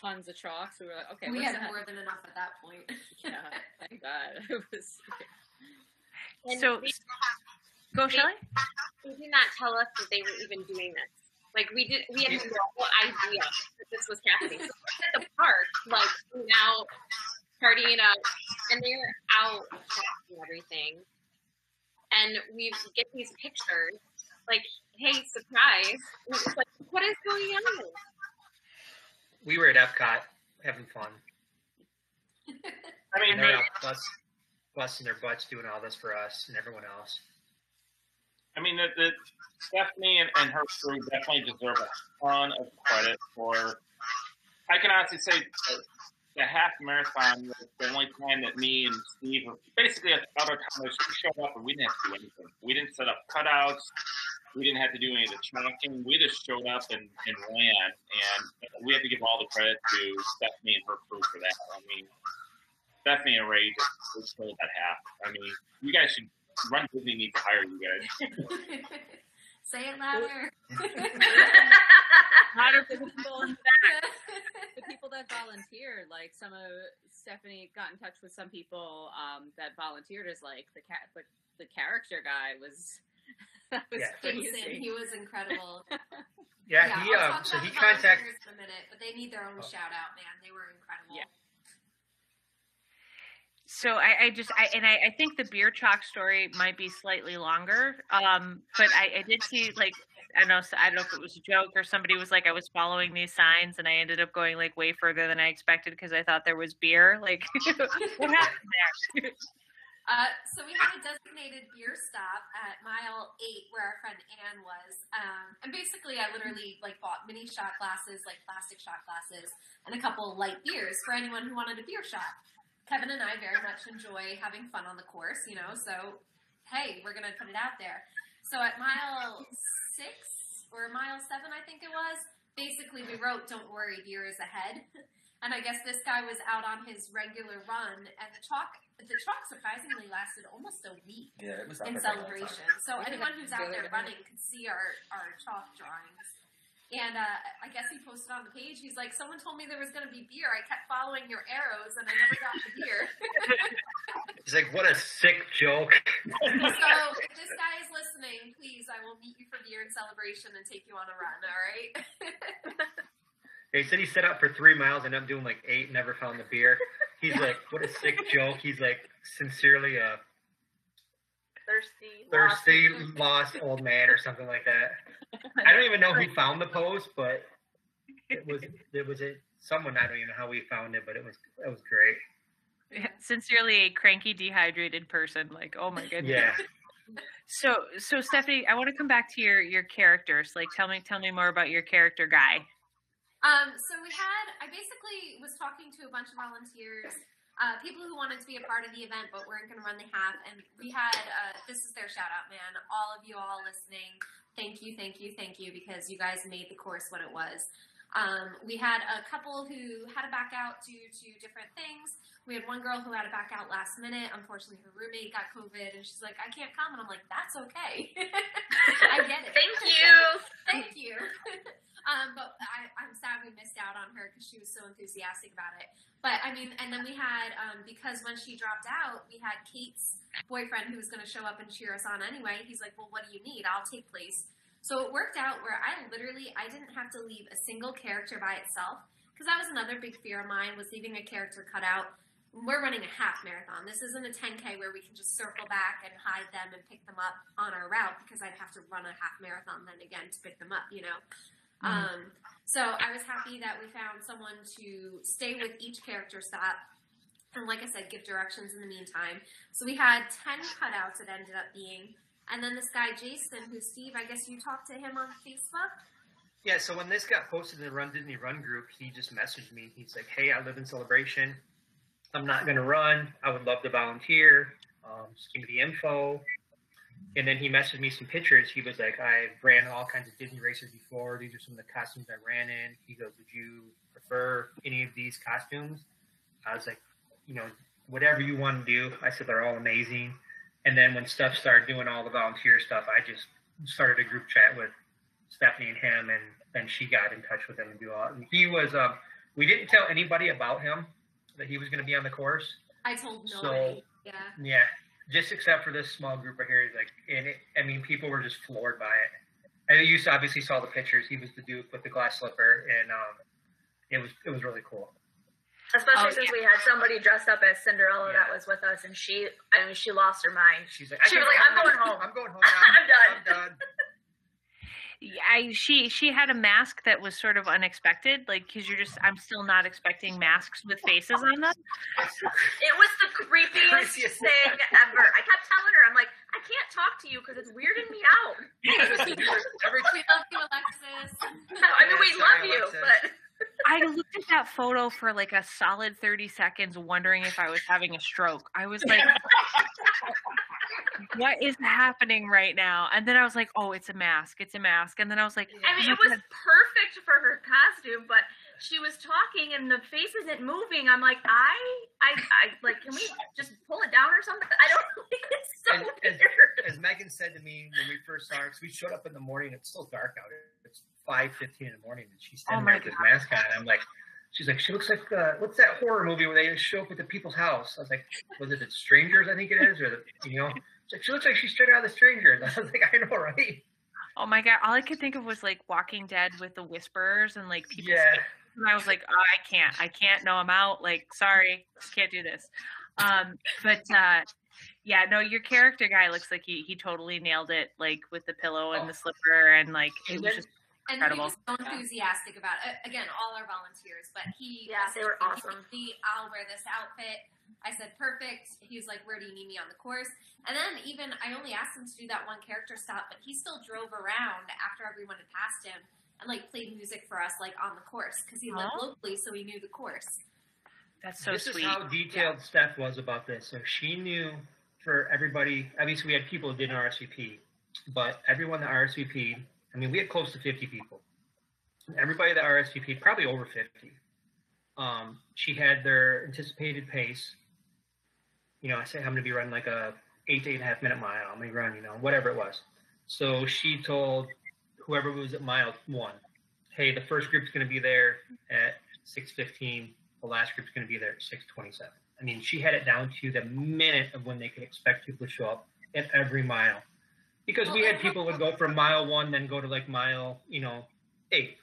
tons of chalk. So we were like, okay, we had that? more than enough at that point. Yeah, thank God. It was. And So, they, go, Shelly. they did not tell us that they were even doing this. Like we did, we had no idea that this was happening. So we're at the park, like now partying up, and they're out and everything. And we get these pictures, like, hey, surprise! And it's like, what is going on? We were at Epcot having fun. I mean, they're out bust, busting their butts doing all this for us and everyone else. I mean, the, the Stephanie and, and her crew definitely deserve a ton of credit for. I can honestly say the half marathon was the only time that me and Steve, were basically at other times, we showed up and we didn't have to do anything. We didn't set up cutouts. We didn't have to do any of the chalking. We just showed up and, and ran. And we have to give all the credit to Stephanie and her crew for that. I mean, Stephanie and Ray just, just killed that half. I mean, you guys should Run Disney needs to hire you guys. Say it louder. Louder for the people in the the people that volunteered, like some of Stephanie got in touch with some people um, that volunteered as like the cat, the, the character guy was. that was Yeah. Jason, crazy. he was incredible. Yeah, yeah, he I'll um, talk so he contacted. volunteers in a minute, but they need their own Oh. shout out, man. They were incredible. Yeah. So I, I just I and I, I think the beer chalk story might be slightly longer. Um, but I, I did see like I know I don't know if it was a joke or somebody was like I was following these signs and I ended up going like way further than I expected because I thought there was beer. Like what happened there? Uh, so we had a designated beer stop at mile eight where our friend Anne was. Um, and basically I literally like bought mini shot glasses, like plastic shot glasses, and a couple light beers for anyone who wanted a beer shot. Kevin and I very much enjoy having fun on the course, you know, so hey, we're gonna put it out there. So at mile six or mile seven, I think it was, basically we wrote, Don't worry, beer is ahead. And I guess this guy was out on his regular run, and the chalk the chalk surprisingly lasted almost a week Yeah, it was in there for a long time. celebration. So We anyone who's out there running could see our, our chalk drawings. And uh, I guess he posted on the page. He's like, "Someone told me there was going to be beer. I kept following your arrows, and I never got the beer." He's like, what a sick joke. So if this guy is listening, please, I will meet you for beer and celebration and take you on a run. All right. He said he set out for three miles and I'm doing like eight, never found the beer. He's like, what a sick joke. He's like, sincerely a Thirsty. thirsty, lost old man or something like that. I don't even know who found the post, but it was it was a someone. I don't even know how we found it, but it was it was great. Sincerely, a cranky, dehydrated person. Like, oh my goodness. Yeah. So, so Stephanie, I want to come back to your your characters. Like, tell me, tell me more about your character guy. Um, so we had, I basically was talking to a bunch of volunteers, uh, people who wanted to be a part of the event but weren't going to run the half. And we had, uh, this is their shout out, man. All of you all listening, thank you, thank you, thank you, because you guys made the course what it was. Um, we had a couple who had to back out due to different things. We had one girl who had to back out last minute. Unfortunately, her roommate got COVID, and she's like, "I can't come," and I'm like, "That's okay. I get it. Thank you. Thank you." um, but I, I'm sad we missed out on her because she was so enthusiastic about it. But I mean, and then we had um, because when she dropped out, we had Kate's boyfriend who was going to show up and cheer us on anyway. He's like, "Well, what do you need? I'll take place." So it worked out where I literally I didn't have to leave a single character by itself because that was another big fear of mine was leaving a character cut out. We're running a half marathon. This isn't a 10k where we can just circle back and hide them and pick them up on our route because I'd have to run a half marathon then again to pick them up, you know. Um, so I was happy that we found someone to stay with each character stop. And like I said, give directions in the meantime. So we had 10 cutouts it ended up being. And then this guy, Jason, who Steve, I guess you talked to him on Facebook. Yeah, so when this got posted in the Run Disney Run group, he just messaged me. He's like, "Hey, I live in Celebration. I'm not gonna run. I would love to volunteer. Um, just give me the info." And then he messaged me some pictures. He was like, "I ran all kinds of Disney races before. These are some of the costumes I ran in." He goes, "Would you prefer any of these costumes?" I was like, "You know, whatever you want to do." I said, "They're all amazing." And then when Steph started doing all the volunteer stuff, I just started a group chat with Stephanie and him, and then she got in touch with him and do all. And he was. Um, we didn't tell anybody about him that he was going to be on the course. I told So- nobody. yeah. Yeah, just except for this small group right here. Like, and it, I mean, people were just floored by it. And you obviously saw the pictures. He was the Duke with the glass slipper, and um, it was it was really cool. Especially Oh, since we had somebody dressed up as Cinderella that Yeah. was with us, and she, I mean, she lost her mind. She's like, She I was can- like, "I'm going home. I'm going home. Now. I'm done." I'm done. Yeah, I, she she had a mask that was sort of unexpected, like because you're just I'm still not expecting masks with faces on them. It was the creepiest Craziest thing thing ever. I kept telling her, I'm like, I can't talk to you because it's weirding me out. Every We love you, Alexis. I mean, we Sorry, love you, Alexis. but I looked at that photo for like a solid 30 seconds, wondering if I was having a stroke. I was like, what is happening right now? And then I was like, oh, it's a mask. It's a mask. And then I was like, I mean, it was perfect for her costume, but she was talking and the face isn't moving. I'm like, I, I, I, like, can we just pull it down or something? I don't. think It's so And- and- weird. as Megan said to me when we first saw her, because we showed up in the morning, it's still dark out. It's five fifteen in the morning, and she's Oh standing my there with this mask on. And I'm like, she's like, she looks like uh, what's that horror movie where they show up at the people's house? I was like, was it the Strangers? I think it is, or the you know, like, she looks like she's straight out of the Strangers. I was like, I know, right? oh my God. All I could think of was like Walking Dead with the whisperers and like people. Yeah. And I was like, oh, I can't. I can't. No, I'm out. Like, sorry. Can't do this. Um, but uh, yeah, no, your character guy looks like he, he totally nailed it, like with the pillow and the slipper and like it And was just And Incredible. he was so enthusiastic about it. Again, all our volunteers, but he Yeah, they were awesome. "He- I'll wear this outfit. I said, perfect. He was like, where do you need me on the course? And then even, I only asked him to do that one character stop, but he still drove around after everyone had passed him and like played music for us like on the course because he lived Aw. locally, so he knew the course. that's so this sweet. is how detailed Steph was about this. So she knew for everybody. Obviously, we had people who didn't RSVP, but everyone that RSVP. I mean, we had close to fifty people. Everybody that RSVP, probably over fifty. Um, she had their anticipated pace. You know, I say I'm going to be running like a eight to eight and a half minute mile. I'm going to run, you know, whatever it was. So she told whoever was at mile one, "Hey, the first group's going to be there at 6:15. The last group's going to be there at 6:27." I mean, she had it down to the minute of when they could expect people to show up at every mile. Because we had people would go from mile one, then go to like mile, you know, eight.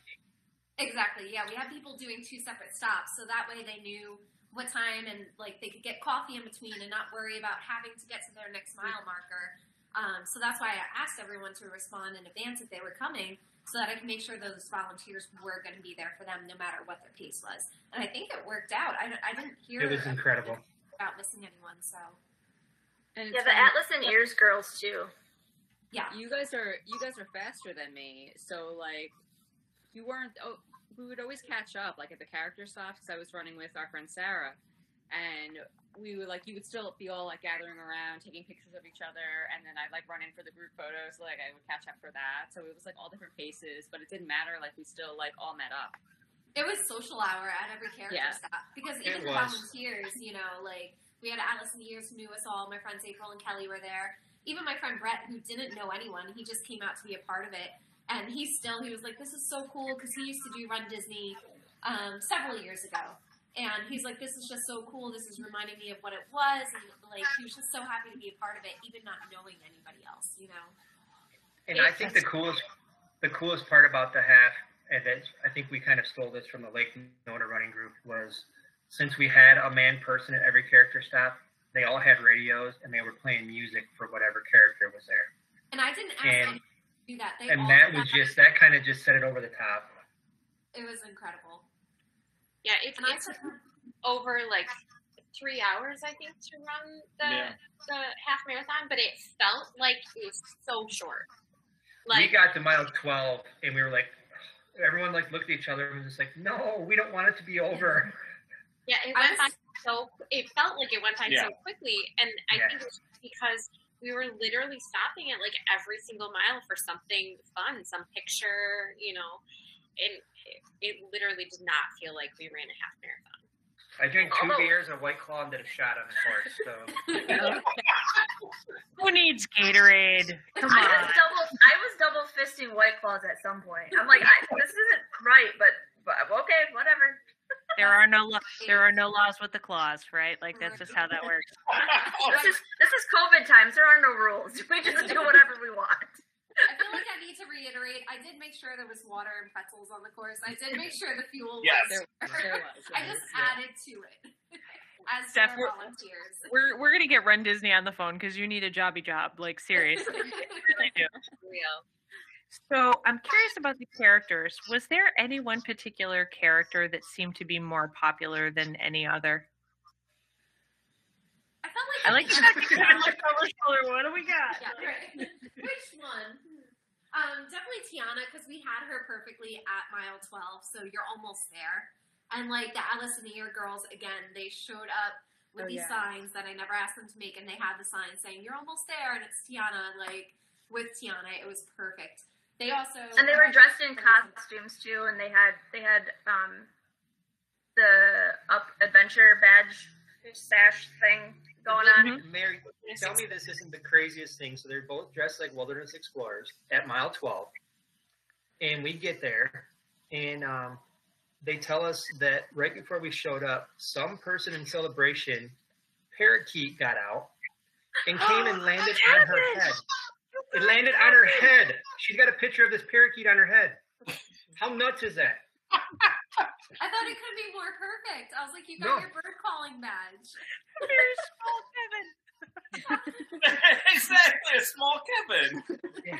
Exactly. Yeah, we had people doing two separate stops, so that way they knew what time and like they could get coffee in between and not worry about having to get to their next mile marker. Um, so that's why I asked everyone to respond in advance if they were coming, so that I could make sure those volunteers were going to be there for them no matter what their pace was. And I think it worked out. I, I didn't hear It was incredible. about missing anyone. So And Yeah, the funny, Atlas and Ears girls too. yeah, you guys are you guys are faster than me, so like you weren't. Oh, we would always catch up, like at the character stops. Because I was running with our friend Sarah, and we would like you would still be all like gathering around, taking pictures of each other, and then I'd like run in for the group photos. So, like I would catch up for that. So it was like all different paces, but it didn't matter. Like we still like all met up. it was social hour at every character Yeah. stop because It even the volunteers, you know, like we had Alice and Years who knew us all. My friends April and Kelly were there. Even my friend Brett, who didn't know anyone, he just came out to be a part of it. And he still, he was like, "This is so cool" because he used to do Run Disney um, several years ago. And he's like, "This is just so cool. This is reminding me of what it was." And like, he was just so happy to be a part of it, even not knowing anybody else. You know. And I think the coolest, the coolest part about the half, and that I think we kind of stole this from the Lake Nona running group, was since we had a man person at every character stop, they all had radios and they were playing music for whatever character was there. And I didn't ask And- do that. They And that was just that kind of just set it over the top. It was incredible. Yeah, it, And I it said, took over like three hours, I think, to run the Yeah. the half marathon, but it felt like it was so short. we got to mile 12 and we were like, everyone like looked at each other and was just like, no, we don't want it to be over. yeah, it I went by so it felt like it went by Yeah. so quickly, and I Yeah. think it was because we were literally stopping at like every single mile for something fun, some picture, you know, and it, it literally did not feel like we ran a half marathon. I drank two Although- beers, a white claw, and did a shot on the course. So Who needs Gatorade? Come I was double. I was double fisting White Claws at some point. I'm like, I, this isn't right, but but okay, whatever. There are no lo- there are no laws with the claws, right? Like that's just how that works. This is this is COVID times. There are no rules. We just do whatever we want. I feel like I need to reiterate. I did make sure there was water and pretzels on the course. I did make sure the fuel Yes. was. There, there was. I just yeah. added to it as Steph, for we're- volunteers. We're we're gonna get Run Disney on the phone because you need a jobby job. Like seriously, really do. Real. So I'm curious about the characters. Was there any one particular character that seemed to be more popular than any other? I like the fact that you had looked over his shoulder. What do we got? Yeah, right. Which one? Um, definitely Tiana because we had her perfectly at mile twelve, so you're almost there. And like the Alice and the Ear girls, again, they showed up with Oh, these yeah. signs that I never asked them to make, and they had the sign saying "You're almost there," and it's Tiana. Like with Tiana, it was perfect. They also And they were dressed in costumes too, and they had they had um the up adventure badge sash thing going on. Mary, tell me this isn't the craziest thing. So they're both dressed like wilderness explorers at mile 12. And we get there, and um, they tell us that right before we showed up, some person in celebration, parakeet got out and came and landed on her head. It landed on her head. She's got a picture of this parakeet on her head. How nuts is that? I thought it could be more perfect. I was like, you got No. your bird calling badge. There's small Kevin. exactly, a small Kevin.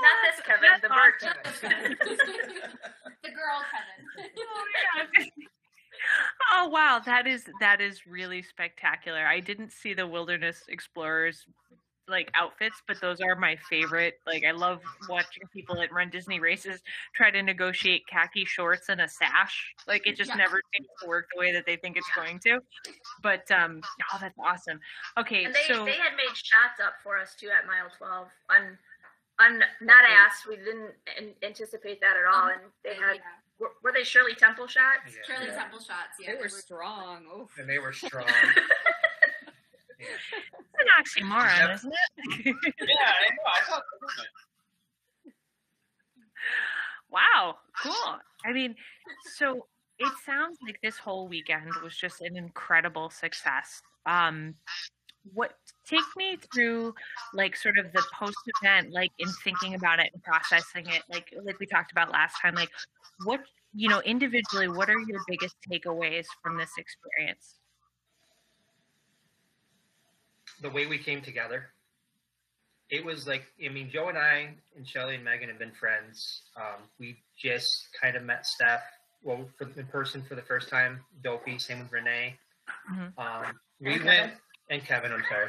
Not this oh, Kevin, the bird awesome. Kevin. the girl Kevin. Oh wow, that is that is really spectacular. I didn't see the wilderness explorers like outfits, but those are my favorite. Like I love watching people at Run Disney races try to negotiate khaki shorts and a sash. Like it just Yeah. never seems to work the way that they think it's going to. But um oh that's awesome. Okay, And they, so they had made shots up for us too at mile 12. on on not asked. We didn't an- anticipate that at all. And they had, Yeah. were, were they Shirley Temple shots? Yeah. Shirley Yeah. Temple shots. Yeah, They they were strong. Oof. And they were strong. An oxymoron, Yep. isn't it? Yeah, I know. I thought. Wow, cool. I mean, so it sounds like this whole weekend was just an incredible success. Um, what take me through like sort of the post event like in thinking about it and processing it like like we talked about last time like what you know individually what are your biggest takeaways from this experience the way we came together it was like i mean joe and i and shelly and megan have been friends um, we just kind of met steph well in person for the first time dopey same with renee Mhm. um, we went and Kevin, I'm sorry.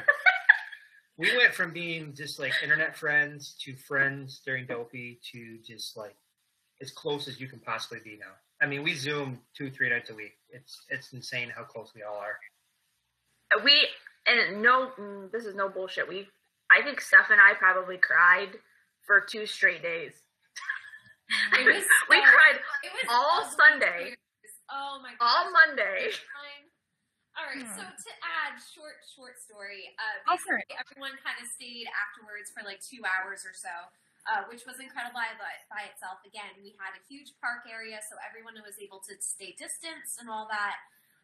we went from being just like internet friends to friends during Dopey to just like as close as you can possibly be now. I mean, we Zoom two, three nights a week. It's it's insane how close we all are. We and no, mm, this is no bullshit. We, I think Steph and I probably cried for two straight days. It was we so- cried It was all ugly Sunday, tears. Oh my god. all Monday. Fine. All right, so to add short, short story, uh, Go for basically everyone kind of stayed afterwards for like two hours or so, uh, which was incredible by, by itself. Again, we had a huge park area, so everyone was able to stay distance and all that.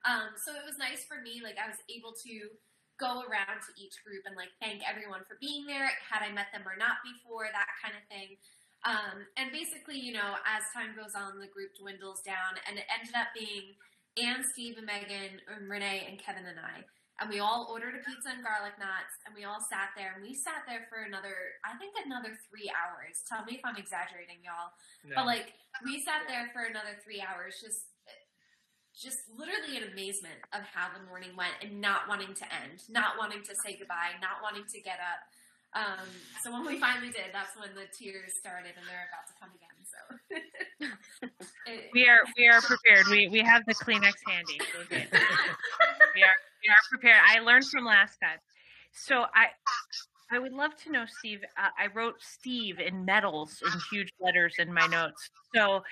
Um, so it was nice for me, like I was able to go around to each group and like thank everyone for being there. Had I met them or not before, that kind of thing. Um, and basically, you know, as time goes on, the group dwindles down, and it ended up being Anne, Steve, and Megan, and Renee, and Kevin and I. And we all ordered a pizza and garlic knots, and we all sat there, and we sat there for another, I think, another three hours. Tell me if I'm exaggerating, y'all. No. But like, we sat there for another three hours, just, just literally in amazement of how the morning went, and not wanting to end, not wanting to say goodbye, not wanting to get up. Um, so when we finally did, that's when the tears started, and they're about to come again. So. It- we are we are prepared. We we have the kleenex handy. We are we are prepared. I learned from last time. So i i would love to know steve uh, i wrote steve in medals in huge letters in my notes. So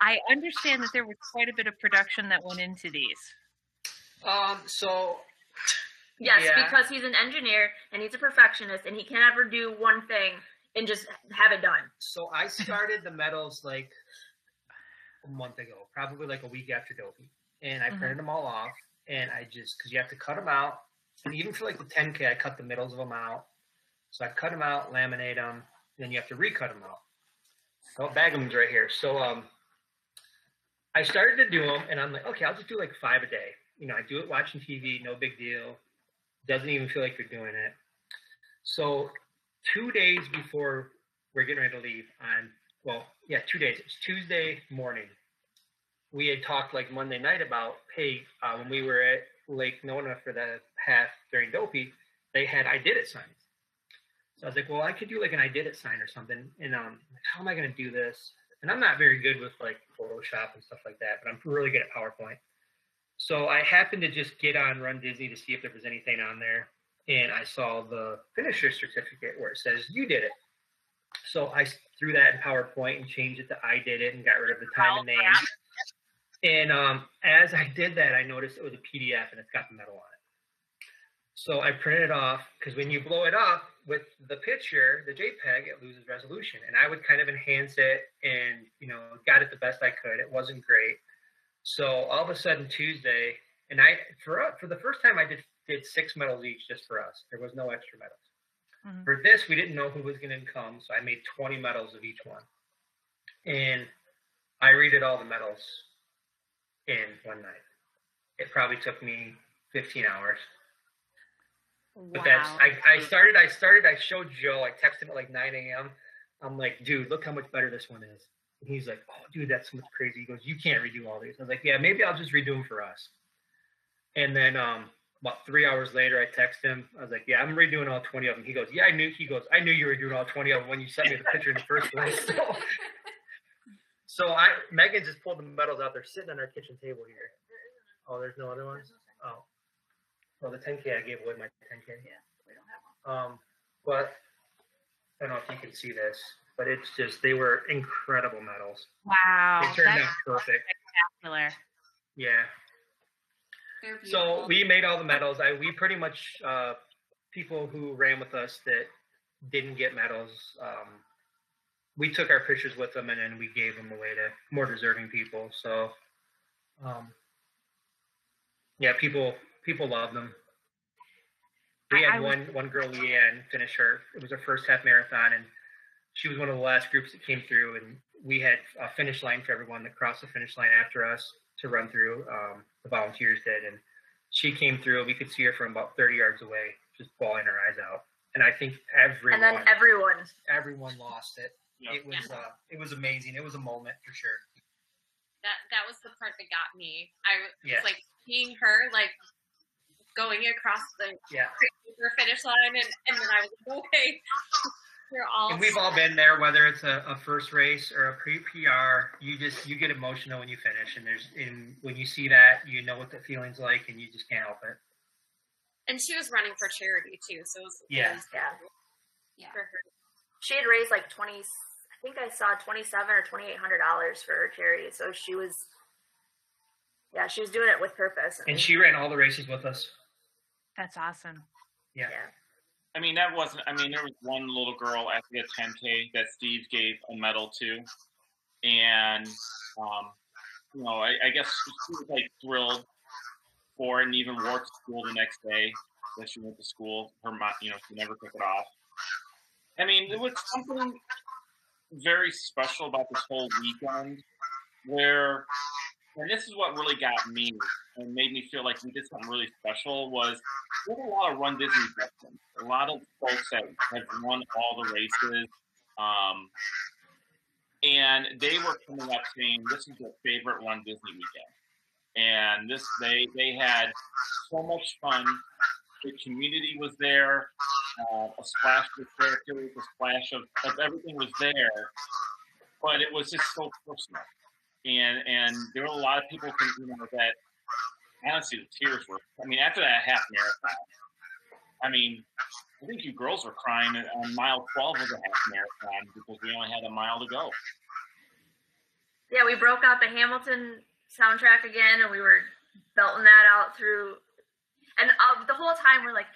i understand that there was quite a bit of production that went into these Um, so Yes, Yeah. because he's an engineer and he's a perfectionist, and he can never do one thing and just have it done. so I started the medals like a month ago, probably like a week after Dopey, and I Mhm. printed them all off, and I just because you have to cut them out, and even for like the 10k, I cut the middles of them out. So I cut them out, laminate them, then you have to recut them out. Oh, Bagham's right here. So um, I started to do them, and I'm like, okay, I'll just do like five a day. You know, I do it watching TV, no big deal. Doesn't even feel like you're doing it. So two days before we're getting ready to leave on well yeah two days it's tuesday morning we had talked like monday night about hey uh, when we were at lake nona for the path during dopey they had i did it signs so i was like well i could do like an i did it sign or something and um how am i going to do this and i'm not very good with like photoshop and stuff like that but i'm really good at powerpoint so i happened to just get on run disney to see if there was anything on there and I saw the finisher certificate where it says you did it. So I threw that in PowerPoint and changed it to I did it and got rid of the time and name. And um, as I did that, I noticed it was a PDF and it's got the medal on it. So I printed it off because when you blow it up with the picture, the JPEG, it loses resolution. And I would kind of enhance it and, you know, got it the best I could. It wasn't great. So all of a sudden Tuesday, and I for for the first time I did did six medals each just for us. There was no extra medals. Mhm. For this, we didn't know who was going to come, so I made 20 medals of each one. And I redid all the medals in one night. It probably took me 15 hours. But that's I, I started I started I showed Joe, I texted him at like 9 a.m. I'm like, dude, look how much better this one is. And he's like, oh, dude, that's so much crazy. He goes, you can't redo all these. I was like, yeah, maybe I'll just redo them for us. And then um, about three hours later, I text him. I was like, yeah, I'm redoing all 20 of them. He goes, yeah, I knew. He goes, I knew you were doing all 20 of them when you sent me the picture in the first place. So, so I Megan just pulled the medals out. They're sitting on our kitchen table here. Oh, there's no other ones. Oh, well, the 10k I gave away my 10k. Yeah, we don't have one. Um, but I don't know if you can see this, but it's just they were incredible medals. wow They turned that's out perfect. spectacular Yeah. So we made all the medals. I we pretty much uh, people who ran with us that didn't get medals. Um, we took our pictures with them and then we gave them away to more deserving people. So Um, yeah, people people love them. We had I was- one one girl, Leanne, finish her. It was her first half marathon, and she was one of the last groups that came through. And we had a finish line for everyone that crossed the finish line after us to run through. Um, the volunteers did, and she came through. We could see her from about 30 yards away, just bawling her eyes out. And I think everyone, And then everyone. everyone lost it. Yep. It was uh, it was amazing. It was a moment for sure. That that was the part that got me. I was Yes. like seeing her like going across the Yeah. finish line, and, and then I was like, okay, we're all. And we've all been there, whether it's a, a first race or a pre PR. You just you get emotional when you finish, and there's and when you see that, you know what the feeling's like, and you just can't help it. And she was running for charity too, so it was Yeah. it was Yeah. Yeah. for her. She had raised like twenty. I think I saw twenty seven or twenty eight hundred dollars for her charity. So she was. Yeah, she was doing it with purpose. And she ran all the races with us. That's awesome. Yeah. Yeah. I mean, that wasn't. I mean, there was one little girl at the 10K that Steve gave a medal to, and um, you know, I, I guess she was like thrilled for it, and even wore to school the next day that she went to school. Her, mo- you know, she never took it off. I mean, it was something very special about this whole weekend, where, and this is what really got me and made me feel like we did something really special was we had a lot of Run Disney veterans, a lot of folks that have won all the races. Um, and they were coming up saying this is their favorite Run Disney weekend. And this they they had so much fun. The community was there. Uh, a splash of characters, a splash of, of everything was there, but it was just so personal. And and there were a lot of people you know that honestly the tears were I mean after that half marathon, I mean I think you girls were crying on mile twelve of the half marathon because we only had a mile to go. Yeah, we broke out the Hamilton soundtrack again, and we were belting that out through. And uh, the whole time we're like,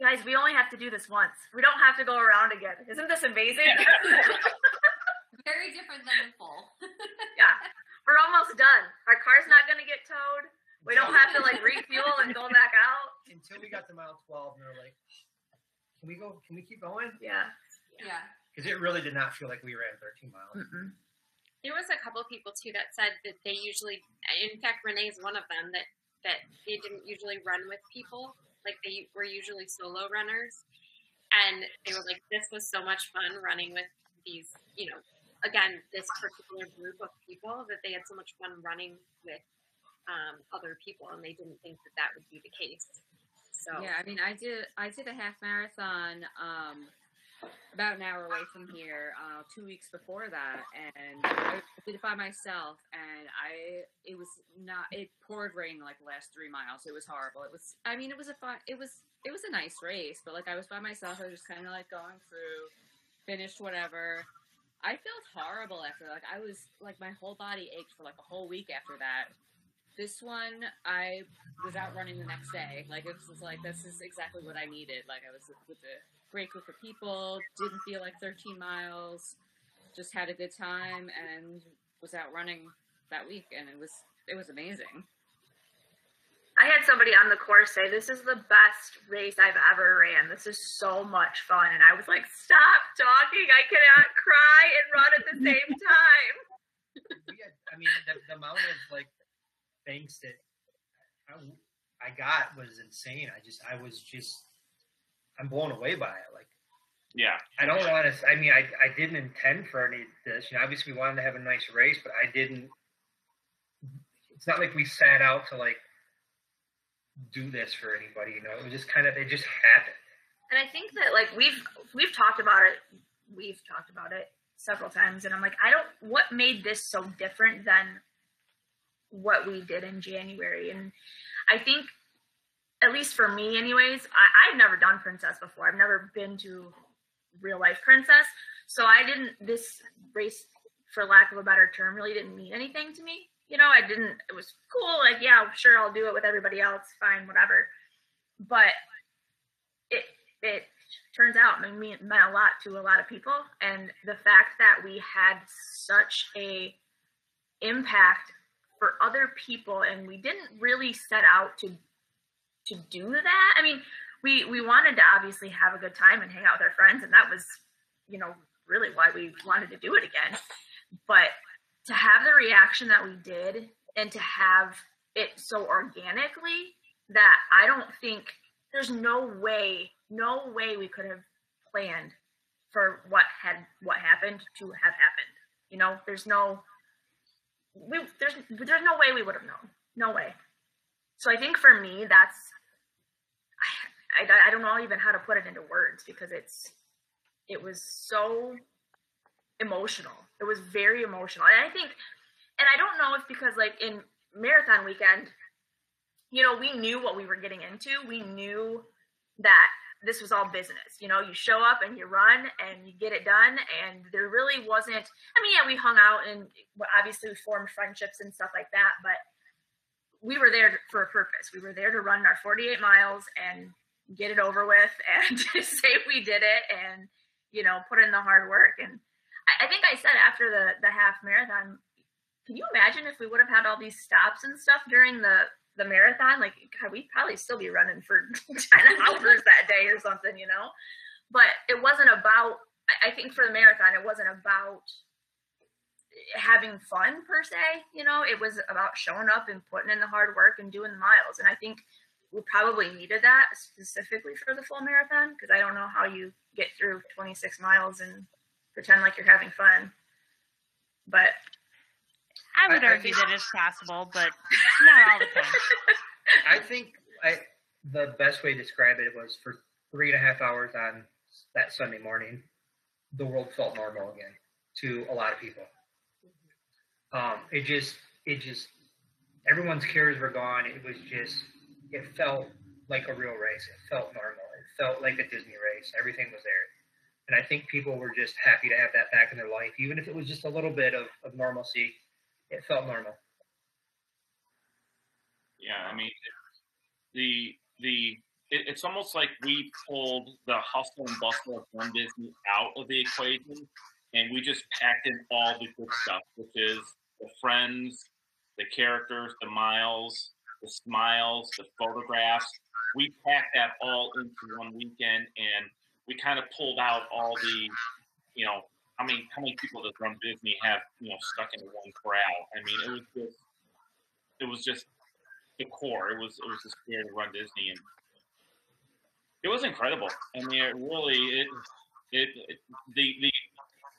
guys, we only have to do this once. We don't have to go around again. Isn't this amazing? Very different than the full. yeah, we're almost done. Our car's not gonna get towed. We don't have to like refuel and go back out. Until we got to mile 12, and we are like, can we go? Can we keep going? Yeah. Yeah. Because it really did not feel like we ran 13 miles. Mm-mm. There was a couple people too that said that they usually, in fact, Renee is one of them that that they didn't usually run with people. Like they were usually solo runners, and they were like, "This was so much fun running with these, you know, again, this particular group of people that they had so much fun running with um, other people, and they didn't think that that would be the case." So Yeah, I mean, I did I did a half marathon um, about an hour away from here uh, two weeks before that, and I did it by myself. And I it was not it poured rain like last three miles. It was horrible. It was I mean it was a fun it was it was a nice race, but like I was by myself. I was just kind of like going through, finished whatever. I felt horrible after like I was like my whole body ached for like a whole week after that. This one, I was out running the next day. Like it was like this is exactly what I needed. Like I was with a great group of people, didn't feel like 13 miles, just had a good time, and was out running that week, and it was it was amazing. I had somebody on the course say, "This is the best race I've ever ran. This is so much fun." And I was like, "Stop talking! I cannot cry and run at the same time." we had, I mean, the, the amount of like things that I, I got was insane. I just, I was just, I'm blown away by it. Like, Yeah. I don't want to. I mean, I, I didn't intend for any of this. You know, obviously we wanted to have a nice race, but I didn't. It's not like we sat out to like do this for anybody. You know, it was just kind of it just happened. And I think that like we've we've talked about it. We've talked about it several times, and I'm like, I don't. What made this so different than what we did in January? And I think, at least for me, anyways, I, I've never done Princess before. I've never been to real life Princess, so I didn't. This race, for lack of a better term, really didn't mean anything to me. You know, I didn't. It was cool. Like, yeah, sure, I'll do it with everybody else. Fine, whatever. But it it turns out meant a lot to a lot of people and the fact that we had such a impact for other people and we didn't really set out to to do that. I mean, we we wanted to obviously have a good time and hang out with our friends and that was, you know, really why we wanted to do it again. But to have the reaction that we did and to have it so organically that I don't think there's no way, no way we could have planned for what had what happened to have happened. You know, there's no we there's there's no way we would have known. No way. So I think for me that's I, I, I don't know even how to put it into words because it's it was so emotional. It was very emotional. And I think and I don't know if because like in marathon weekend, you know, we knew what we were getting into. We knew that this was all business. You know, you show up and you run and you get it done. And there really wasn't, I mean, yeah, we hung out and obviously we formed friendships and stuff like that, but we were there for a purpose. We were there to run our 48 miles and get it over with and say we did it and, you know, put in the hard work. And I, I think I said after the, the half marathon, can you imagine if we would have had all these stops and stuff during the the marathon, like God, we'd probably still be running for 10 hours that day or something, you know? But it wasn't about, I think for the marathon, it wasn't about having fun per se, you know? It was about showing up and putting in the hard work and doing the miles. And I think we probably needed that specifically for the full marathon because I don't know how you get through 26 miles and pretend like you're having fun. But I would I, argue I think, that it's possible, but not all the time. I think I, the best way to describe it was for three and a half hours on that Sunday morning, the world felt normal again to a lot of people. Um, it just, it just, everyone's cares were gone. It was just, it felt like a real race. It felt normal. It felt like a Disney race. Everything was there. And I think people were just happy to have that back in their life, even if it was just a little bit of, of normalcy it felt normal. Yeah, I mean, the the it, it's almost like we pulled the hustle and bustle of Run Disney out of the equation, and we just packed in all the good stuff, which is the friends, the characters, the miles, the smiles, the photographs. We packed that all into one weekend, and we kind of pulled out all the, you know, how many how many people does Run Disney have you know stuck in one corral? I mean, it was just it was just the core. It was it was the spirit of Run Disney, and it was incredible. I mean, it really it it, it the the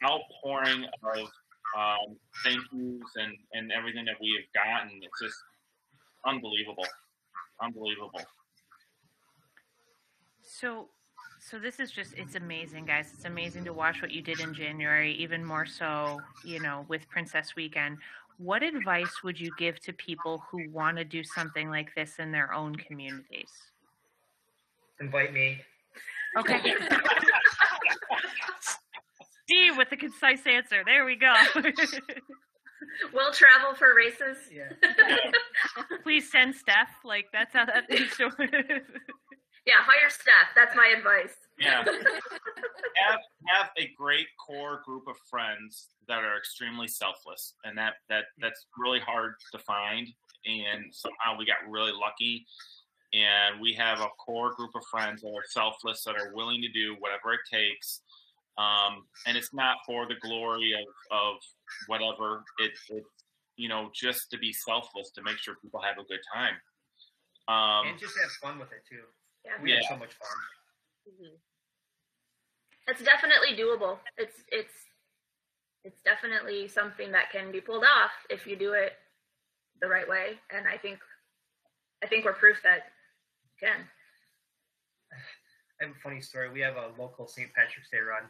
outpouring of um, thank yous and and everything that we have gotten. It's just unbelievable, unbelievable. So so this is just it's amazing guys. It's amazing to watch what you did in january even more so you know with princess weekend. What advice would you give to people who want to do something like this in their own communities? Invite me. Okay. Steve with the concise answer. There we go. We'll travel for races. Yeah. Please send steph like that's how that needs to yeah, hire Steph. That's my advice. Yeah. have have a great core group of friends that are extremely selfless, and that that that's really hard to find. And somehow we got really lucky, and we have a core group of friends that are selfless, that are willing to do whatever it takes. Um, and it's not for the glory of of whatever. It, it's you know just to be selfless to make sure people have a good time. Um, and just have fun with it too. Yeah. We yeah. had so much fun. Mm-hmm. It's definitely doable. It's it's it's definitely something that can be pulled off if you do it the right way. And I think I think we're proof that you can. I have a funny story. We have a local St. Patrick's Day run,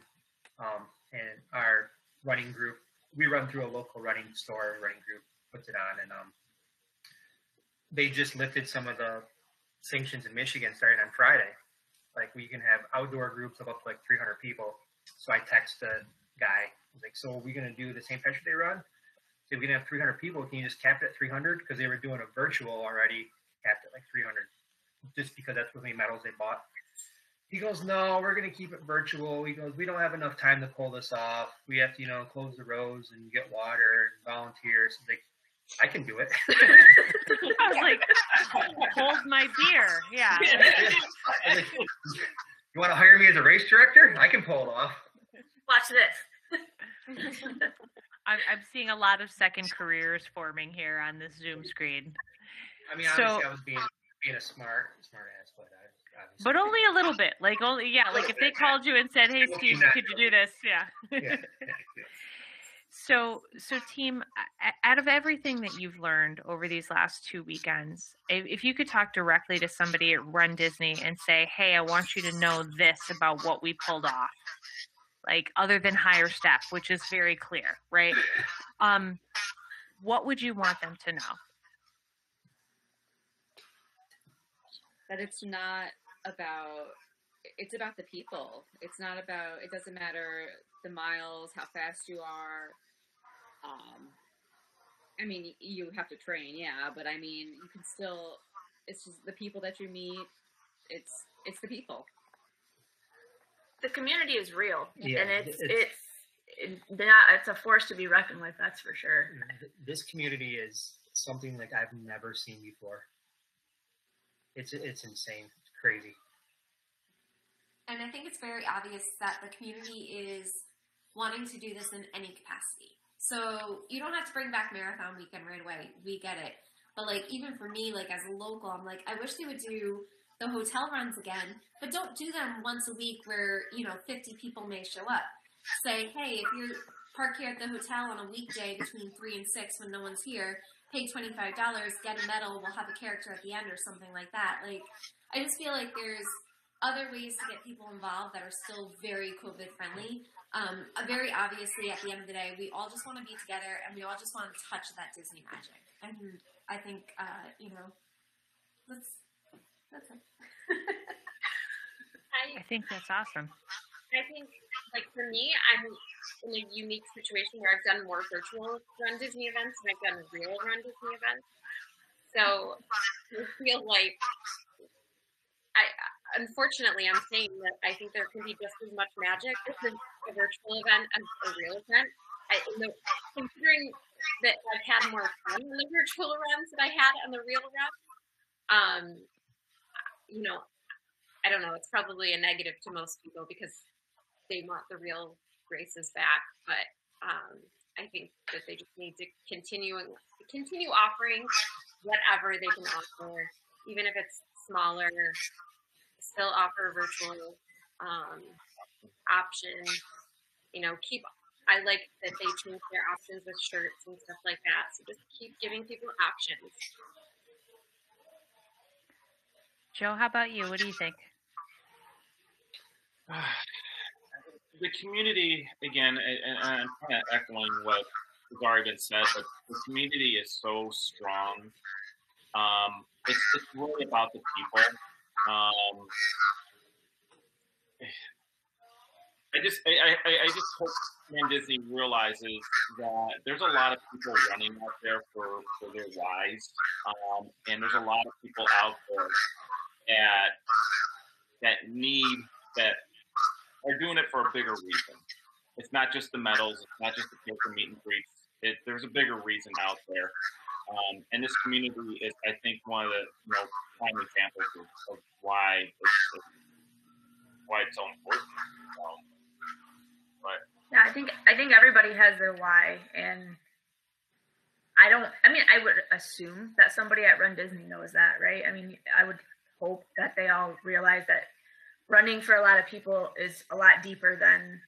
um, and our running group. We run through a local running store. Running group puts it on, and um, they just lifted some of the sanctions in Michigan starting on Friday. Like we can have outdoor groups of up to like 300 people. So I text the guy. I like, so are we going to do the St. Patrick's Day run? So we can have 300 people. Can you just cap it at 300? Because they were doing a virtual already, capped at like 300, just because that's how many medals they bought. He goes, no, we're going to keep it virtual. He goes, we don't have enough time to pull this off. We have to, you know, close the roads and get water and volunteers. Like, I can do it. I was like, hold my beer. Yeah. Like, you want to hire me as a race director? I can pull it off. Watch this. I'm, I'm seeing a lot of second careers forming here on this Zoom screen, I mean, So- obviously, I was being being a smart smart ass, but I obviously. but only a little bit. Like only, yeah. Like if they called you and said, "Hey, Steve, could you do this?" Yeah. yeah, yeah, yeah. So, so team, out of everything that you've learned over these last two weekends, if, if you could talk directly to somebody at Run Disney and say, "Hey, I want you to know this about what we pulled off," like other than hire Steph, which is very clear, right? Um, what would you want them to know? that it's not about it's about the people it's not about it doesn't matter the miles how fast you are um i mean you have to train yeah but i mean you can still it's just the people that you meet it's it's the people the community is real, Yeah, and it's it's- it's it, not, it's a force to be reckoned with. That's for sure. This community is something like I've never seen before. It's it's insane. It's crazy. And I think it's very obvious that the community is wanting to do this in any capacity. So you don't have to bring back marathon weekend right away. We get it. But like even for me, like as a local, I'm like, I wish they would do the hotel runs again, but don't do them once a week where, you know, 50 people may show up. Say, hey, if you're park here at the hotel on a weekday between three and six when no one's here, pay $25, get a medal, we'll have a character at the end or something like that. Like, I just feel like there's other ways to get people involved that are still very COVID friendly. Um, uh, very obviously, at the end of the day, we all just want to be together and we all just want to touch that Disney magic. And I think, uh, you know, let's, that's it. I I think that's awesome. I think, like for me, I'm in a unique situation where I've done more virtual Run Disney events than I've done real Run Disney events. So I feel like I, unfortunately, I'm saying that I think there can be just as much magic with a virtual event as a real event. I, know, considering that I've had more fun in the virtual runs than I had on the real run, um, you know, I don't know. It's probably a negative to most people because they want the real races back. But um, I think that they just need to continue continue offering whatever they can offer, even if it's smaller. Still offer a virtual um, option. You know, keep. I like that they change their options with shirts and stuff like that. So just keep giving people options. Joe, how about you? What do you think? the community again, and, and I'm kind of echoing what has already been said, but the community is so strong. Um, it's, it's really about the people. Um, I just, I, I, I just hope Disney realizes that there's a lot of people running out there for, for their lives, um, and there's a lot of people out there that that need that are doing it for a bigger reason. It's not just the medals. It's not just the character meet and greets. It, there's a bigger reason out there, um, and this community is, I think, one of the you know prime examples of, of why it's, why it's so important. Um, but Yeah, I think I think everybody has their why, and I don't. I mean, I would assume that somebody at Run Disney knows that, right? I mean, I would hope that they all realize that running for a lot of people is a lot deeper than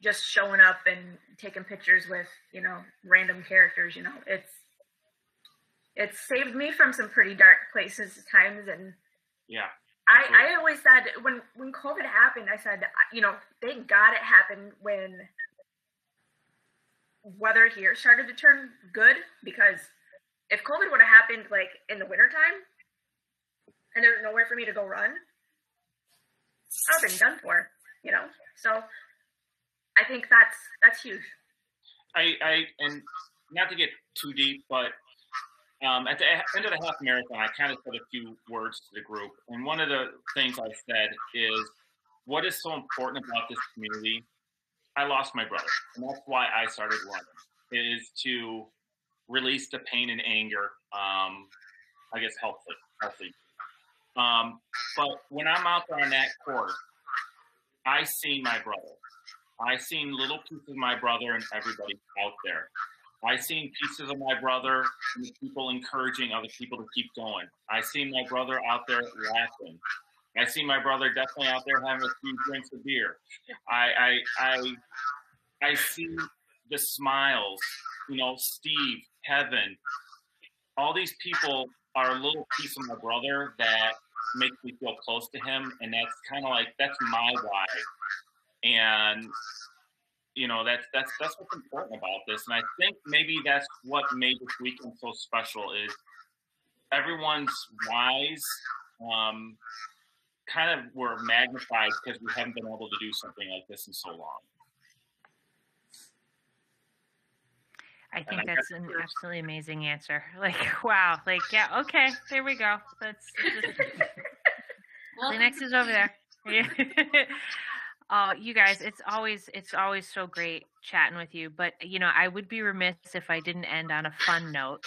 just showing up and taking pictures with you know random characters. You know, it's it's saved me from some pretty dark places at times, and yeah, I, I always said when when COVID happened, I said, you know, thank God it happened when weather here started to turn good because if COVID would have happened like in the wintertime and there's nowhere for me to go run, I would have been done for, you know. So I think that's that's huge. I, I and not to get too deep, but um, at the end of the half marathon, I kind of said a few words to the group, and one of the things I said is, "What is so important about this community?" I lost my brother, and that's why I started running. Is to release the pain and anger. Um, I guess healthy, healthy. Um, but when I'm out there on that court, I see my brother. I seen little pieces of my brother and everybody out there. I seen pieces of my brother and people encouraging other people to keep going. I seen my brother out there laughing. I see my brother definitely out there having a few drinks of beer. I I I, I see the smiles. You know, Steve, Kevin, all these people are a little piece of my brother that makes me feel close to him, and that's kind of like that's my why. And you know that's that's that's what's important about this and i think maybe that's what made this weekend so special is everyone's whys um, kind of were magnified because we haven't been able to do something like this in so long I think that's an absolutely amazing answer. Like, wow. Like, yeah, okay, there we go. That's, that's Well, Kleenex is over there. Yeah. Oh, you guys, it's always it's always so great chatting with you. But you know, I would be remiss if I didn't end on a fun note.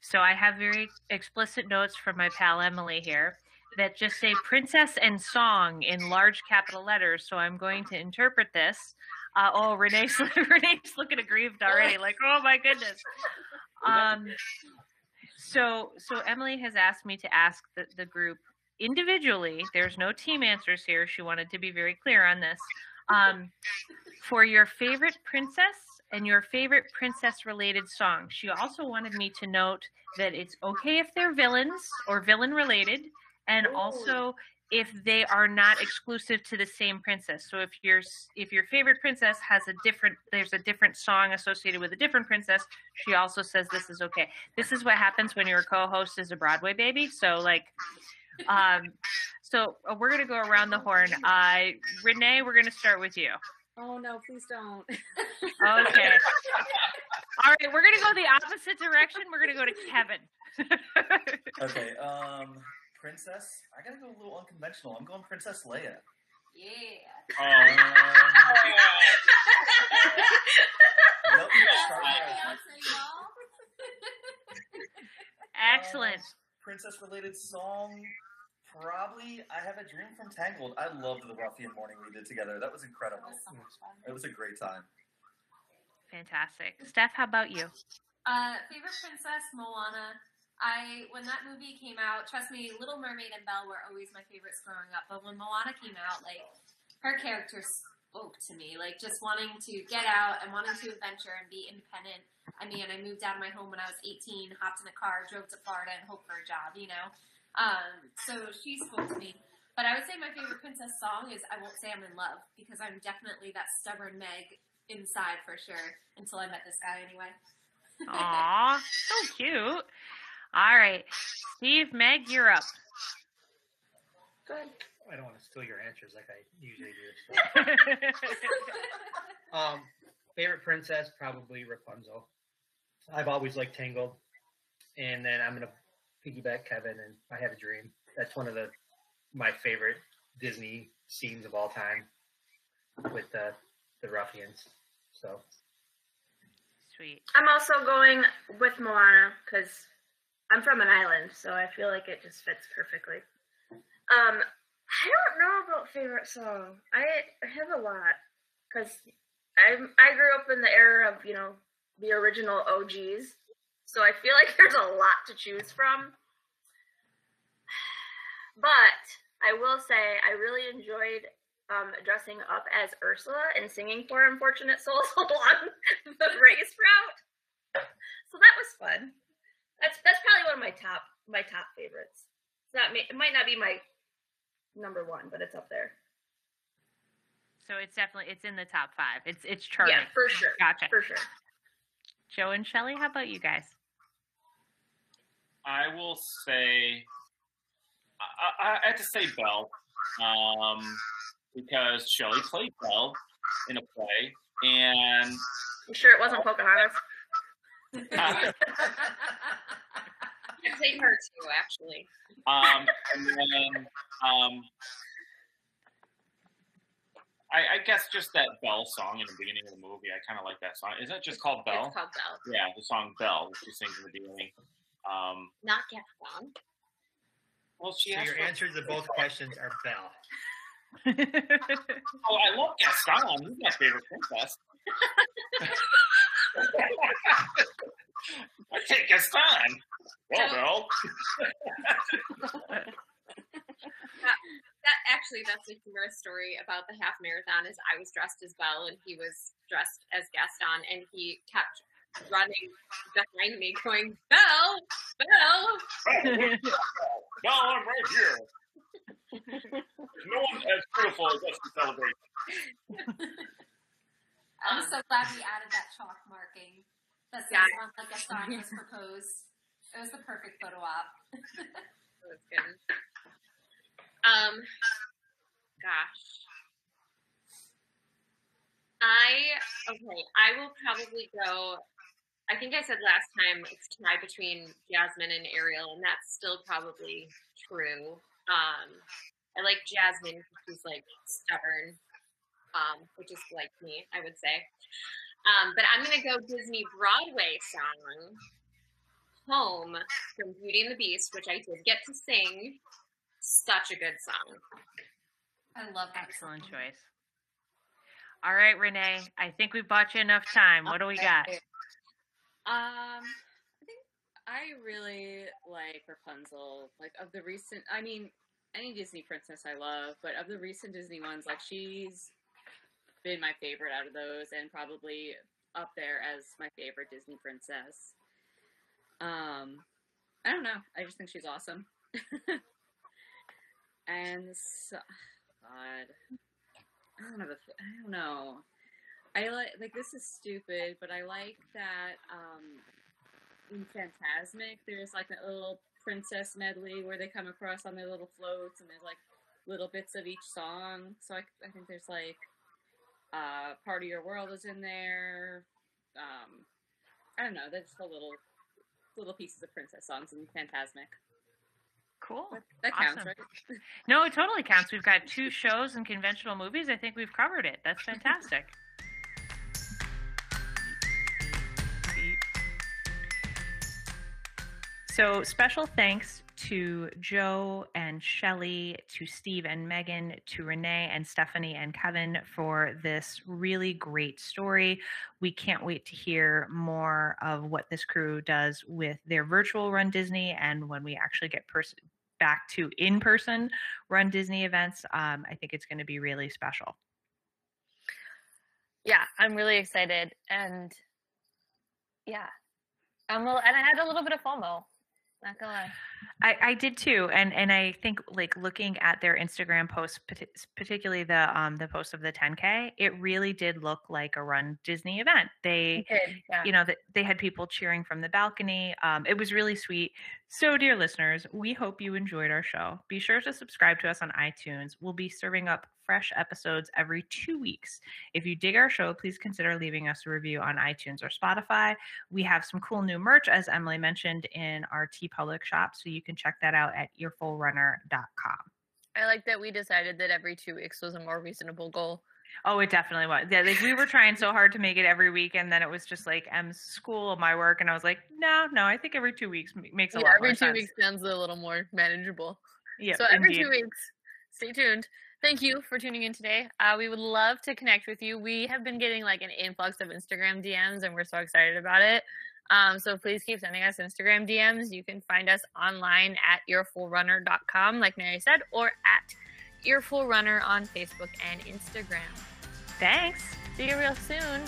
So I have very explicit notes from my pal Emily here that just say princess and song in large capital letters. So I'm going to interpret this. Uh, oh, Renee's Renee's looking aggrieved already. Like, oh my goodness. Um, so so Emily has asked me to ask the, the group individually. There's no team answers here. She wanted to be very clear on this. Um, for your favorite princess and your favorite princess related song. She also wanted me to note that it's okay if they're villains or villain related, and also if they are not exclusive to the same princess. So if your if your favorite princess has a different there's a different song associated with a different princess, she also says this is okay. This is what happens when your co-host is a Broadway baby. So like um so uh, we're going to go around the horn. Uh Renee, we're going to start with you. Oh no, please don't. Okay. All right, we're going to go the opposite direction. We're going to go to Kevin. Okay, um, princess. I gotta go a little unconventional. I'm going Princess Leia. Yeah. um, Um, nope, start Beyonce, there. Beyonce, y'all. Excellent. Princess related song. Probably, I have a dream from Tangled. I loved the ruffian morning we did together. That was That incredible. was so much fun. It was a great time. Fantastic. Steph, how about you? Uh, favorite princess, Moana. I when that movie came out, trust me, Little Mermaid and Belle were always my favorites growing up. But when Moana came out, like her character spoke to me, like just wanting to get out and wanting to adventure and be independent. I mean, I moved out of my home when I was 18, hopped in a car, drove to Florida, and hoped for a job. You know, um, so she spoke to me. But I would say my favorite princess song is "I Won't Say I'm in Love" because I'm definitely that stubborn Meg inside for sure. Until I met this guy, anyway. Aw, so cute. All right. Steve, Meg, you're up. Good. I don't want to steal your answers like I usually do. so. Um, favorite princess, probably Rapunzel. I've always liked Tangled, and then I'm gonna piggyback Kevin, and I have a dream. That's one of the my favorite Disney scenes of all time with the the ruffians. So Sweet. I'm also going with Moana because I'm from an island, so I feel like it just fits perfectly. Um, I don't know about favorite song. I have a lot because I I grew up in the era of you know the original OGs, so I feel like there's a lot to choose from. But I will say I really enjoyed um, dressing up as Ursula and singing Poor Unfortunate Souls along the race route. So that was fun. That's that's probably one of my top my top favorites. It's not it might not be my number one, but it's up there. So it's definitely it's in the top five. It's it's charting. Yeah, for sure. Gotcha. For sure. Joe and Shelly, how about you guys? I will say, I, I, I have to say Belle um, because Shelley played Belle in a play, and You sure it wasn't Pocahontas? I'd her too, actually. um, and then um, I, I guess just that Belle song in the beginning of the movie. I kind of like that song. Is that just called Belle? It's called Belle. Yeah, the song Belle, which she sings in the beginning. Um, Not Gaston. well, she So your answers to both questions are Belle. Oh, I love Gaston. He's my favorite princess. I take Gaston. Well, Belle. That actually, that's a humorous story about the half marathon. Is I was dressed as Belle and he was dressed as Gaston, and he kept running behind me, going Belle, Belle. No, I'm right here. No one as beautiful as us to celebrate. I'm so glad we added that chalk marking that says Yeah. on the song was proposed. It was the perfect photo op. That's good. Um, gosh. I okay. I will probably go. I think I said last time it's tied between Jasmine and Ariel, and that's still probably true. Um, I like Jasmine because she's like stubborn, um, which is like me, I would say. Um, but I'm gonna go Disney Broadway song home from Beauty and the Beast, which I did get to sing. Such a good song. I love that. Excellent song. choice. All right, Renee. I think we've bought you enough time. What do we got? Um, I think I really like Rapunzel. Like of the recent, I mean, any Disney princess I love, but of the recent Disney ones, like she's been my favorite out of those, and probably up there as my favorite Disney princess. Um, I don't know. I just think she's awesome. and so, God, I don't have a. I don't know. I like like this is stupid, but I like that um in Fantasmic there's like a little princess medley where they come across on their little floats and there's like little bits of each song. So I, I think there's like uh Part of Your World is in there. Um I don't know, there's just a little little pieces of princess songs and Fantasmic. Cool. That, that counts, Awesome. right? No, it totally counts. We've got two shows and conventional movies. I think we've covered it. That's fantastic. So, special thanks to Joe and Shelly, to Steve and Megan, to Renee and Stephanie and Kevin for this really great story. We can't wait to hear more of what this crew does with their virtual Run Disney and when we actually get pers- back to in person Run Disney events. Um, I think it's going to be really special. Yeah, I'm really excited, and yeah, I'm a, and I had a little bit of FOMO. Not gonna lie. I, I did too, and and I think like looking at their Instagram posts, particularly the um the post of the 10k, it really did look like a Run Disney event. They, did, yeah. you know, that they had people cheering from the balcony. Um, it was really sweet. So, dear listeners, we hope you enjoyed our show. Be sure to subscribe to us on iTunes. We'll be serving up fresh episodes every two weeks. If you dig our show, please consider leaving us a review on iTunes or Spotify. We have some cool new merch, as Emily mentioned, in our TeePublic shop, so you can check that out at earfulrunner.com. I like that we decided that every two weeks was a more reasonable goal. Oh, it definitely was. Yeah, like we were trying so hard to make it every week, and then it was just like M's school, my work, and I was like, no, no, I think every two weeks makes a Yeah, lot every two sense. weeks sounds a little more manageable. Yeah, so every indeed. two weeks, stay tuned. Thank you for tuning in today. Uh, we would love to connect with you. We have been getting like an influx of Instagram DMs, and we're so excited about it. Um, so please keep sending us Instagram DMs. You can find us online at earfulrunner.com, like Mary said, or at earfulrunner on Facebook and Instagram. Thanks. See you real soon.